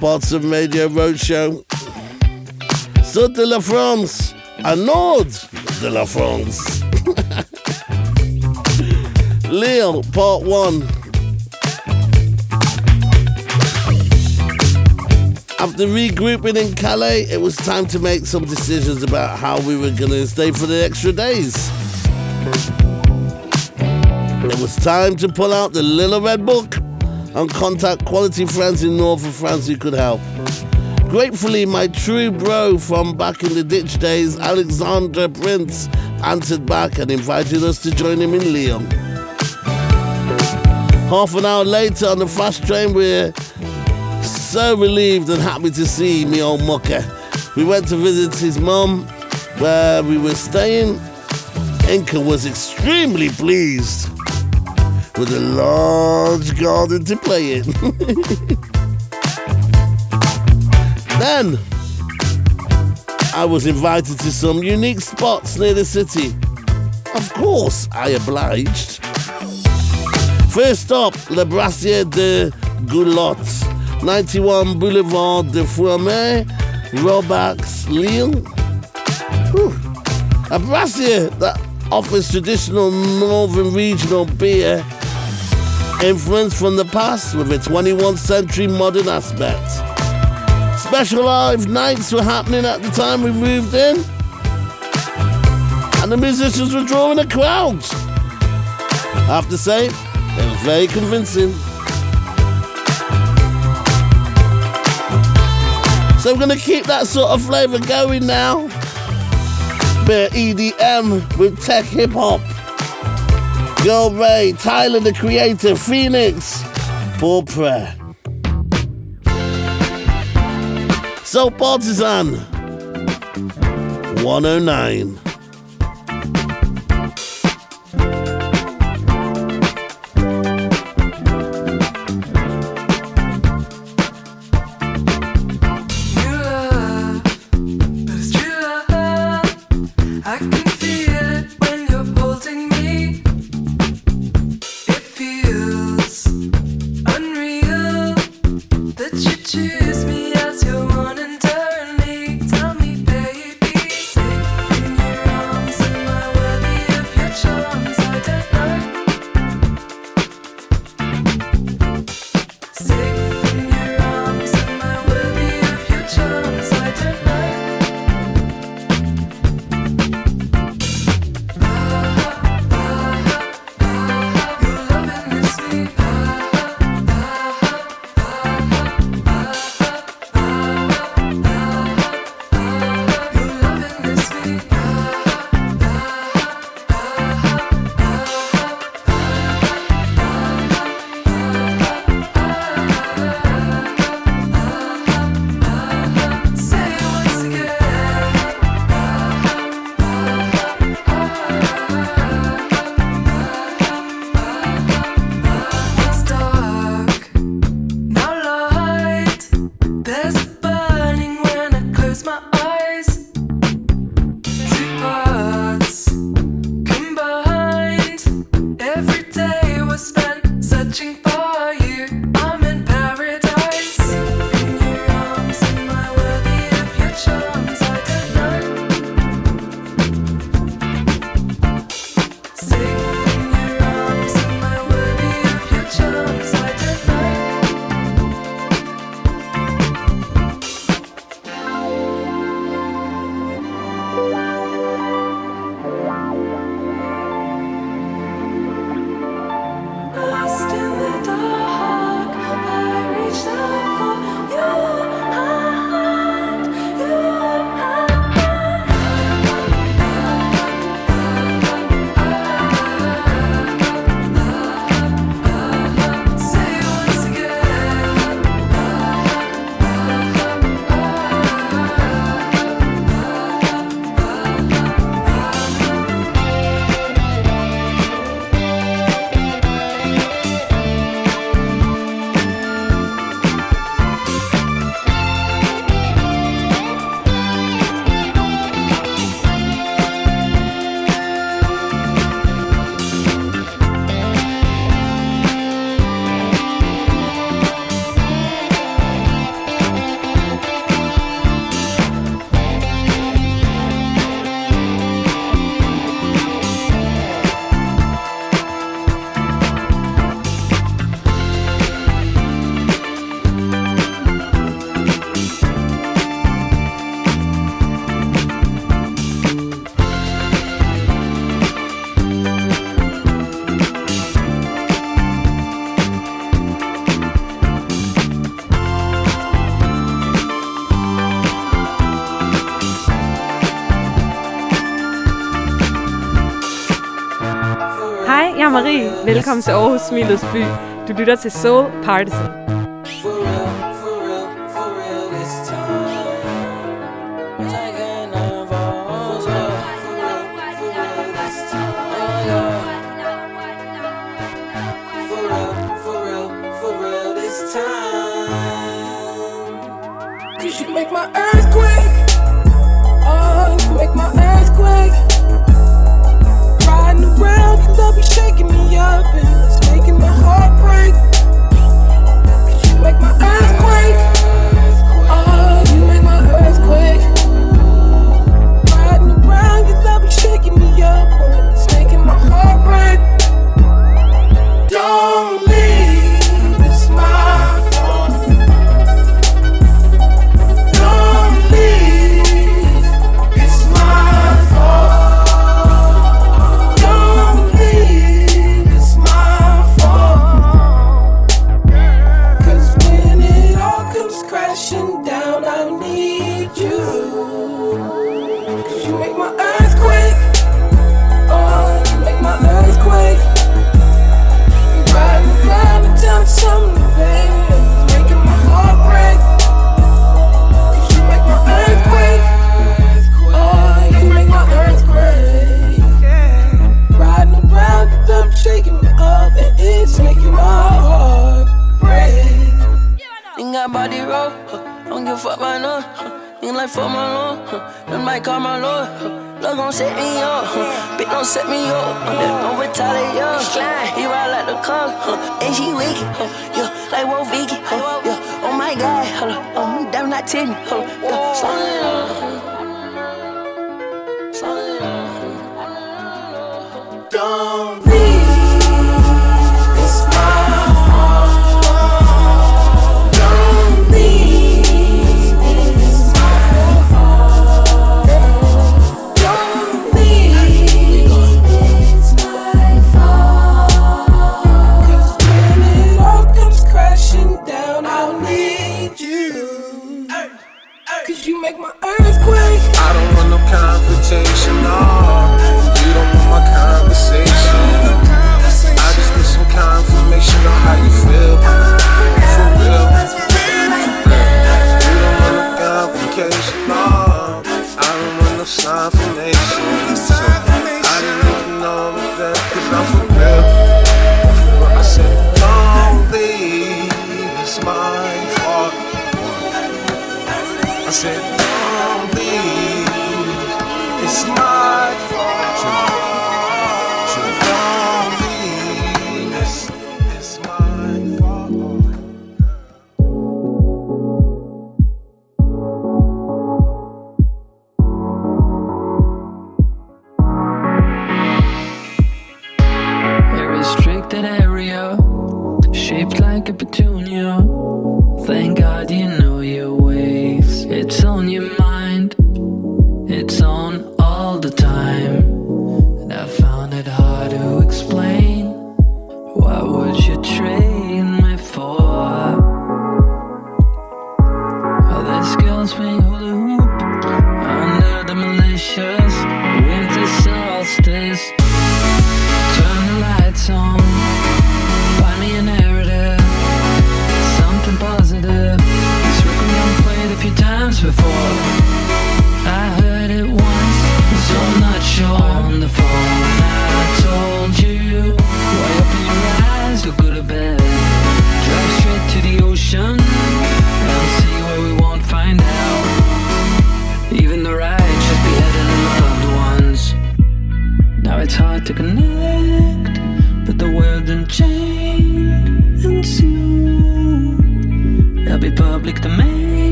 Soul Partizan Radio Roadshow. Sud de la France, à Nord de la France. [laughs] Lille, Part 1. After regrouping in Calais, it was time to make some decisions about how we were going to stay for the extra days. It was time to pull out the little red book and contact quality friends in north of France who could help. Gratefully, my true bro from back in the ditch days, Alexander Prince, answered back and invited us to join him in Lyon. Half an hour later on the fast train, we're so relieved and happy to see me old mucker. We went to visit his mum where we were staying. Inca was extremely pleased with a large garden to play in. [laughs] then I was invited to some unique spots near the city. Of course, I obliged. First up, Le Brassier de Goulotte, 91 Boulevard de Fouamet, Roubaix, Lille. Whew. A brassier that offers traditional northern regional beer influence from the past with a 21st century modern aspect. Special live nights were happening at the time we moved in, and the musicians were drawing a crowd. I have to say, it was very convincing. So we're gonna keep that sort of flavour going now. Bit of EDM with tech hip hop. Girl Ray, Tyler the Creator, Phoenix, Paul Prayer. So Partizan 109. Velkommen til Aarhus Smilets By. Du lytter til Soul Partisan.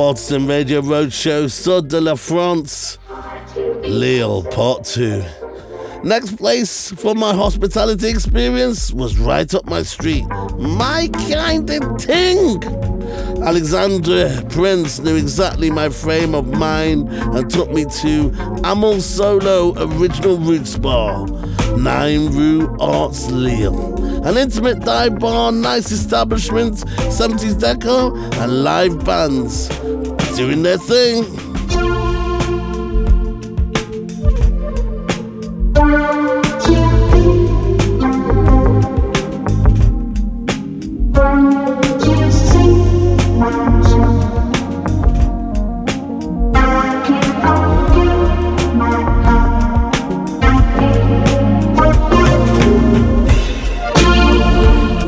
Partizan Radio Roadshow, Sud de la France, Lille Part 2. Next place for my hospitality experience was right up my street. My kind of thing! Alexandra Prince knew exactly my frame of mind and took me to Amel Solo Original Roots Bar, 9 Rue Arts Lille. An intimate dive bar, nice establishment, 70s decor, and live bands doing their thing.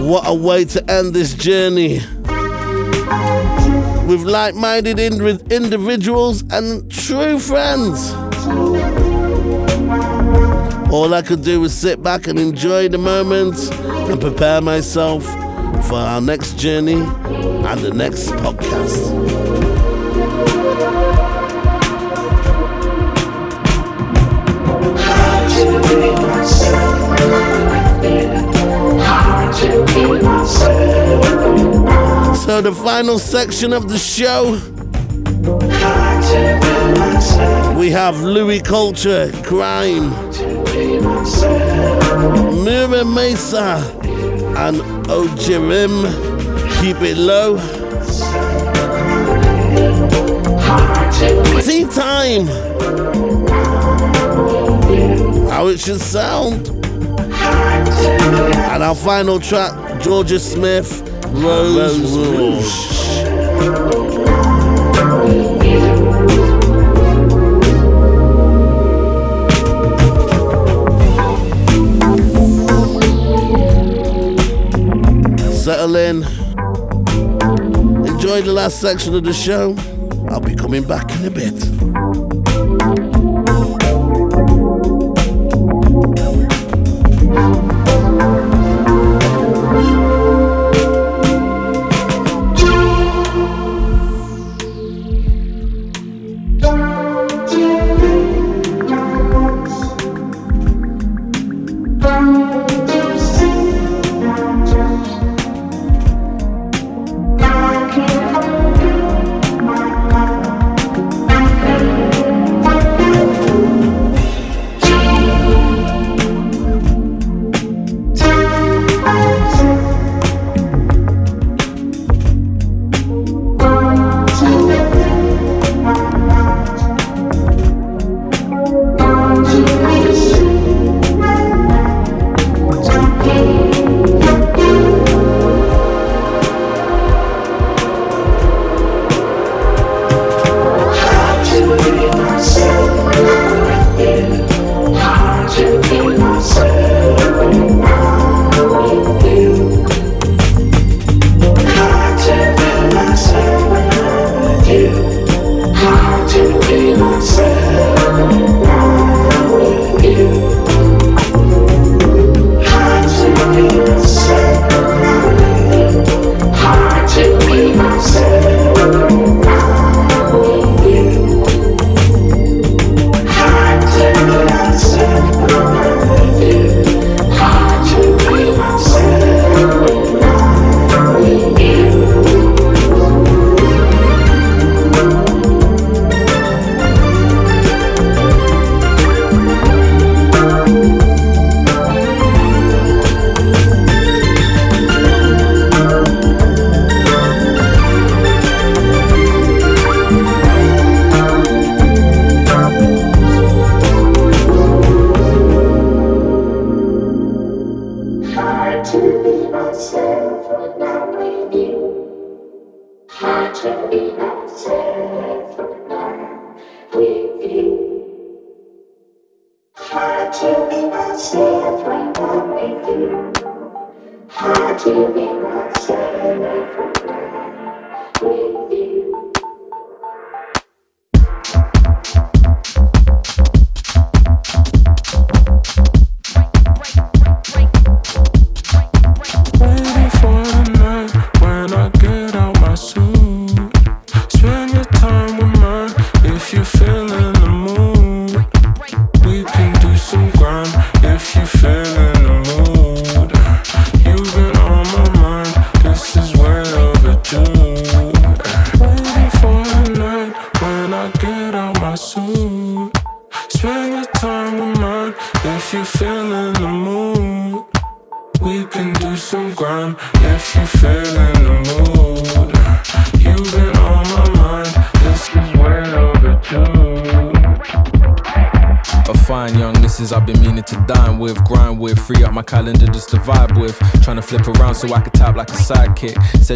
What a way to end this journey with like minded individuals and true friends. All I could do was sit back and enjoy the moment and prepare myself for our next journey and the next podcast. So, the final section of the show, we have Louis Culture, Crime, Mira Mesa, and Ojirim, Keep It Low. Tea time! How it should sound. And our final track, Jorja Smith, Rose, Rouge. Settle in. Enjoy the last section of the show. I'll be coming back in a bit.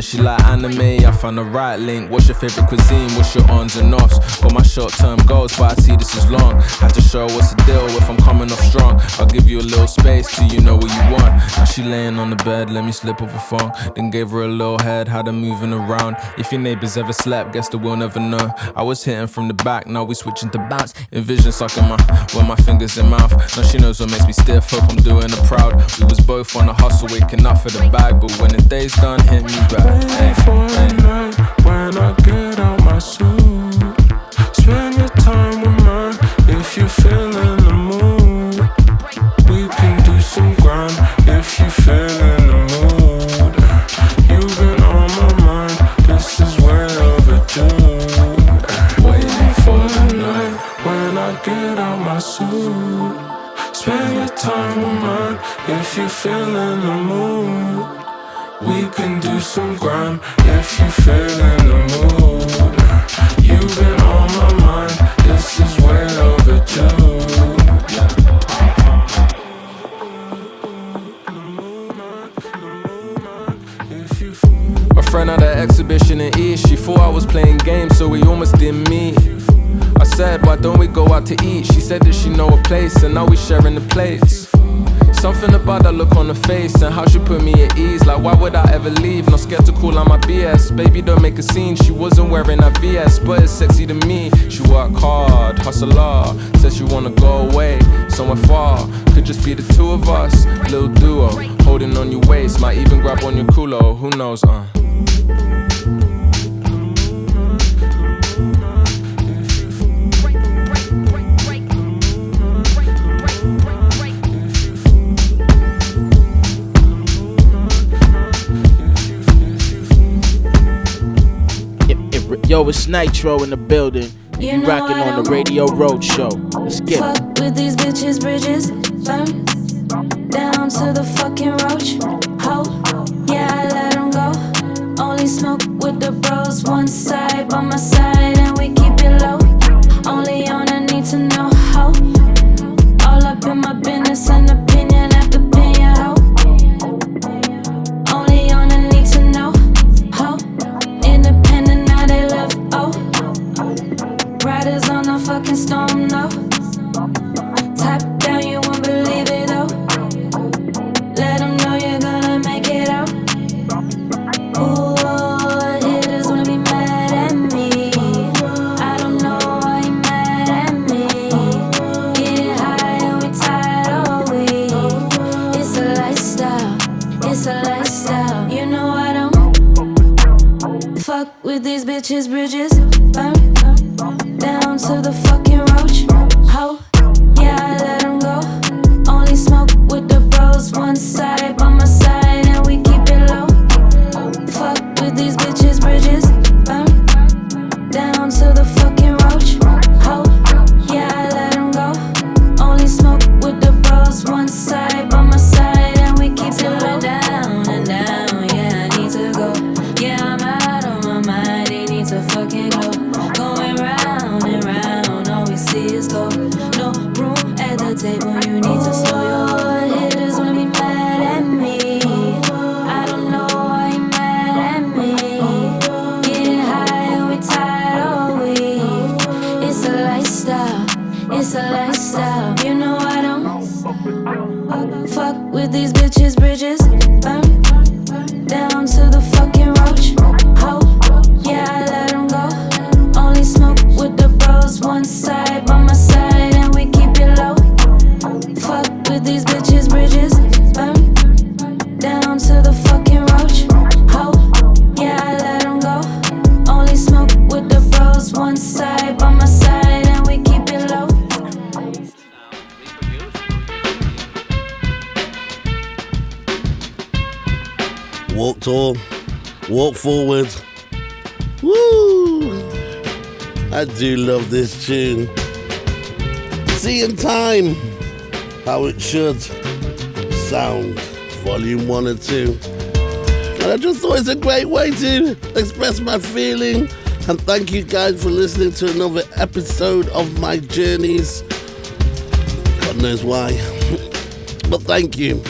She like anime, I found the right link. What's your favorite cuisine? What's your ons and offs? Got my short term goals, but I see this is long. Had to show what's the deal if I'm coming off strong. I'll give you a little space till you know what you want. She laying on the bed, let me slip off a phone. Then gave her a little head, had her moving around. If your neighbors ever slept, guess that we'll never know. I was hitting from the back, now we switching to bounce. Envision sucking my, with my fingers in mouth. Now she knows what makes me stiff, hope I'm doing her proud. We was both on a hustle, waking up for the bag, but when the day's done, hit me back. Hey, night when I get out my suit. Place, and now we sharing the plates. Something about that look on her face and how she put me at ease. Like, why would I ever leave? Not scared to call on my BS. Baby, don't make a scene. She wasn't wearing a VS, but it's sexy to me. She work hard, hustle hard. Says she wanna go away, somewhere far. Could just be the two of us, little duo. Holding on your waist, might even grab on your culo. Who knows, uh? Yo, it's Nitro in the building. You, You rocking on the Radio Road Show. Let's get it. Fuck with these bitches, bridges burn down to the fucking roach. Ho, yeah, I let 'em go. Only smoke with the bros, one side by my side, Walk tall, walk forward. Woo! I do love this tune. See in time how it should sound, volume one or two. And I just thought it's a great way to express my feeling. And thank you guys for listening to another episode of my journeys. God knows why. [laughs] but thank you.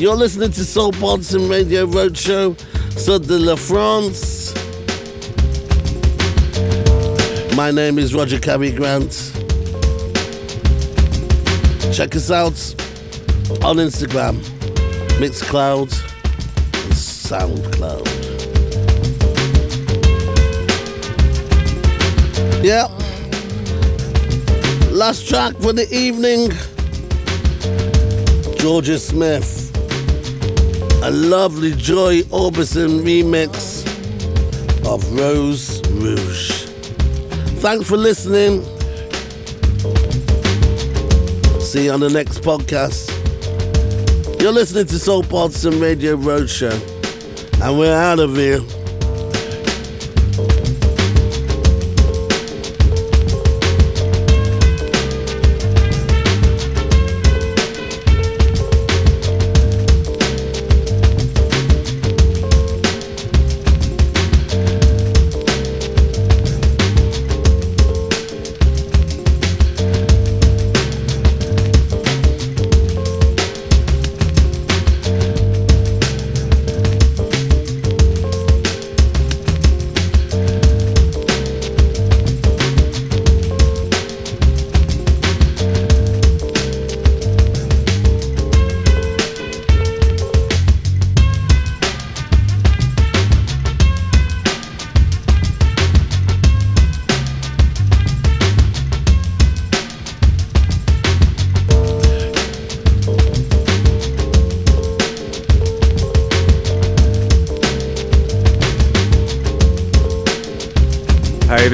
You're listening to Soul Partizan Radio Roadshow, Sud de la France. My name is Roger Carey Grant. Check us out on Instagram, Mixcloud, and Soundcloud. Yeah. Last track for the evening Jorja Smith. A lovely Joy Orbison remix of Rose Rouge. Thanks for listening. See you on the next podcast. You're listening to Soul Partizan Radio Roadshow, and we're out of here.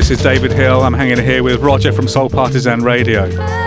This is David Hill. I'm hanging here with Roger from Soul Partizan Radio. You don't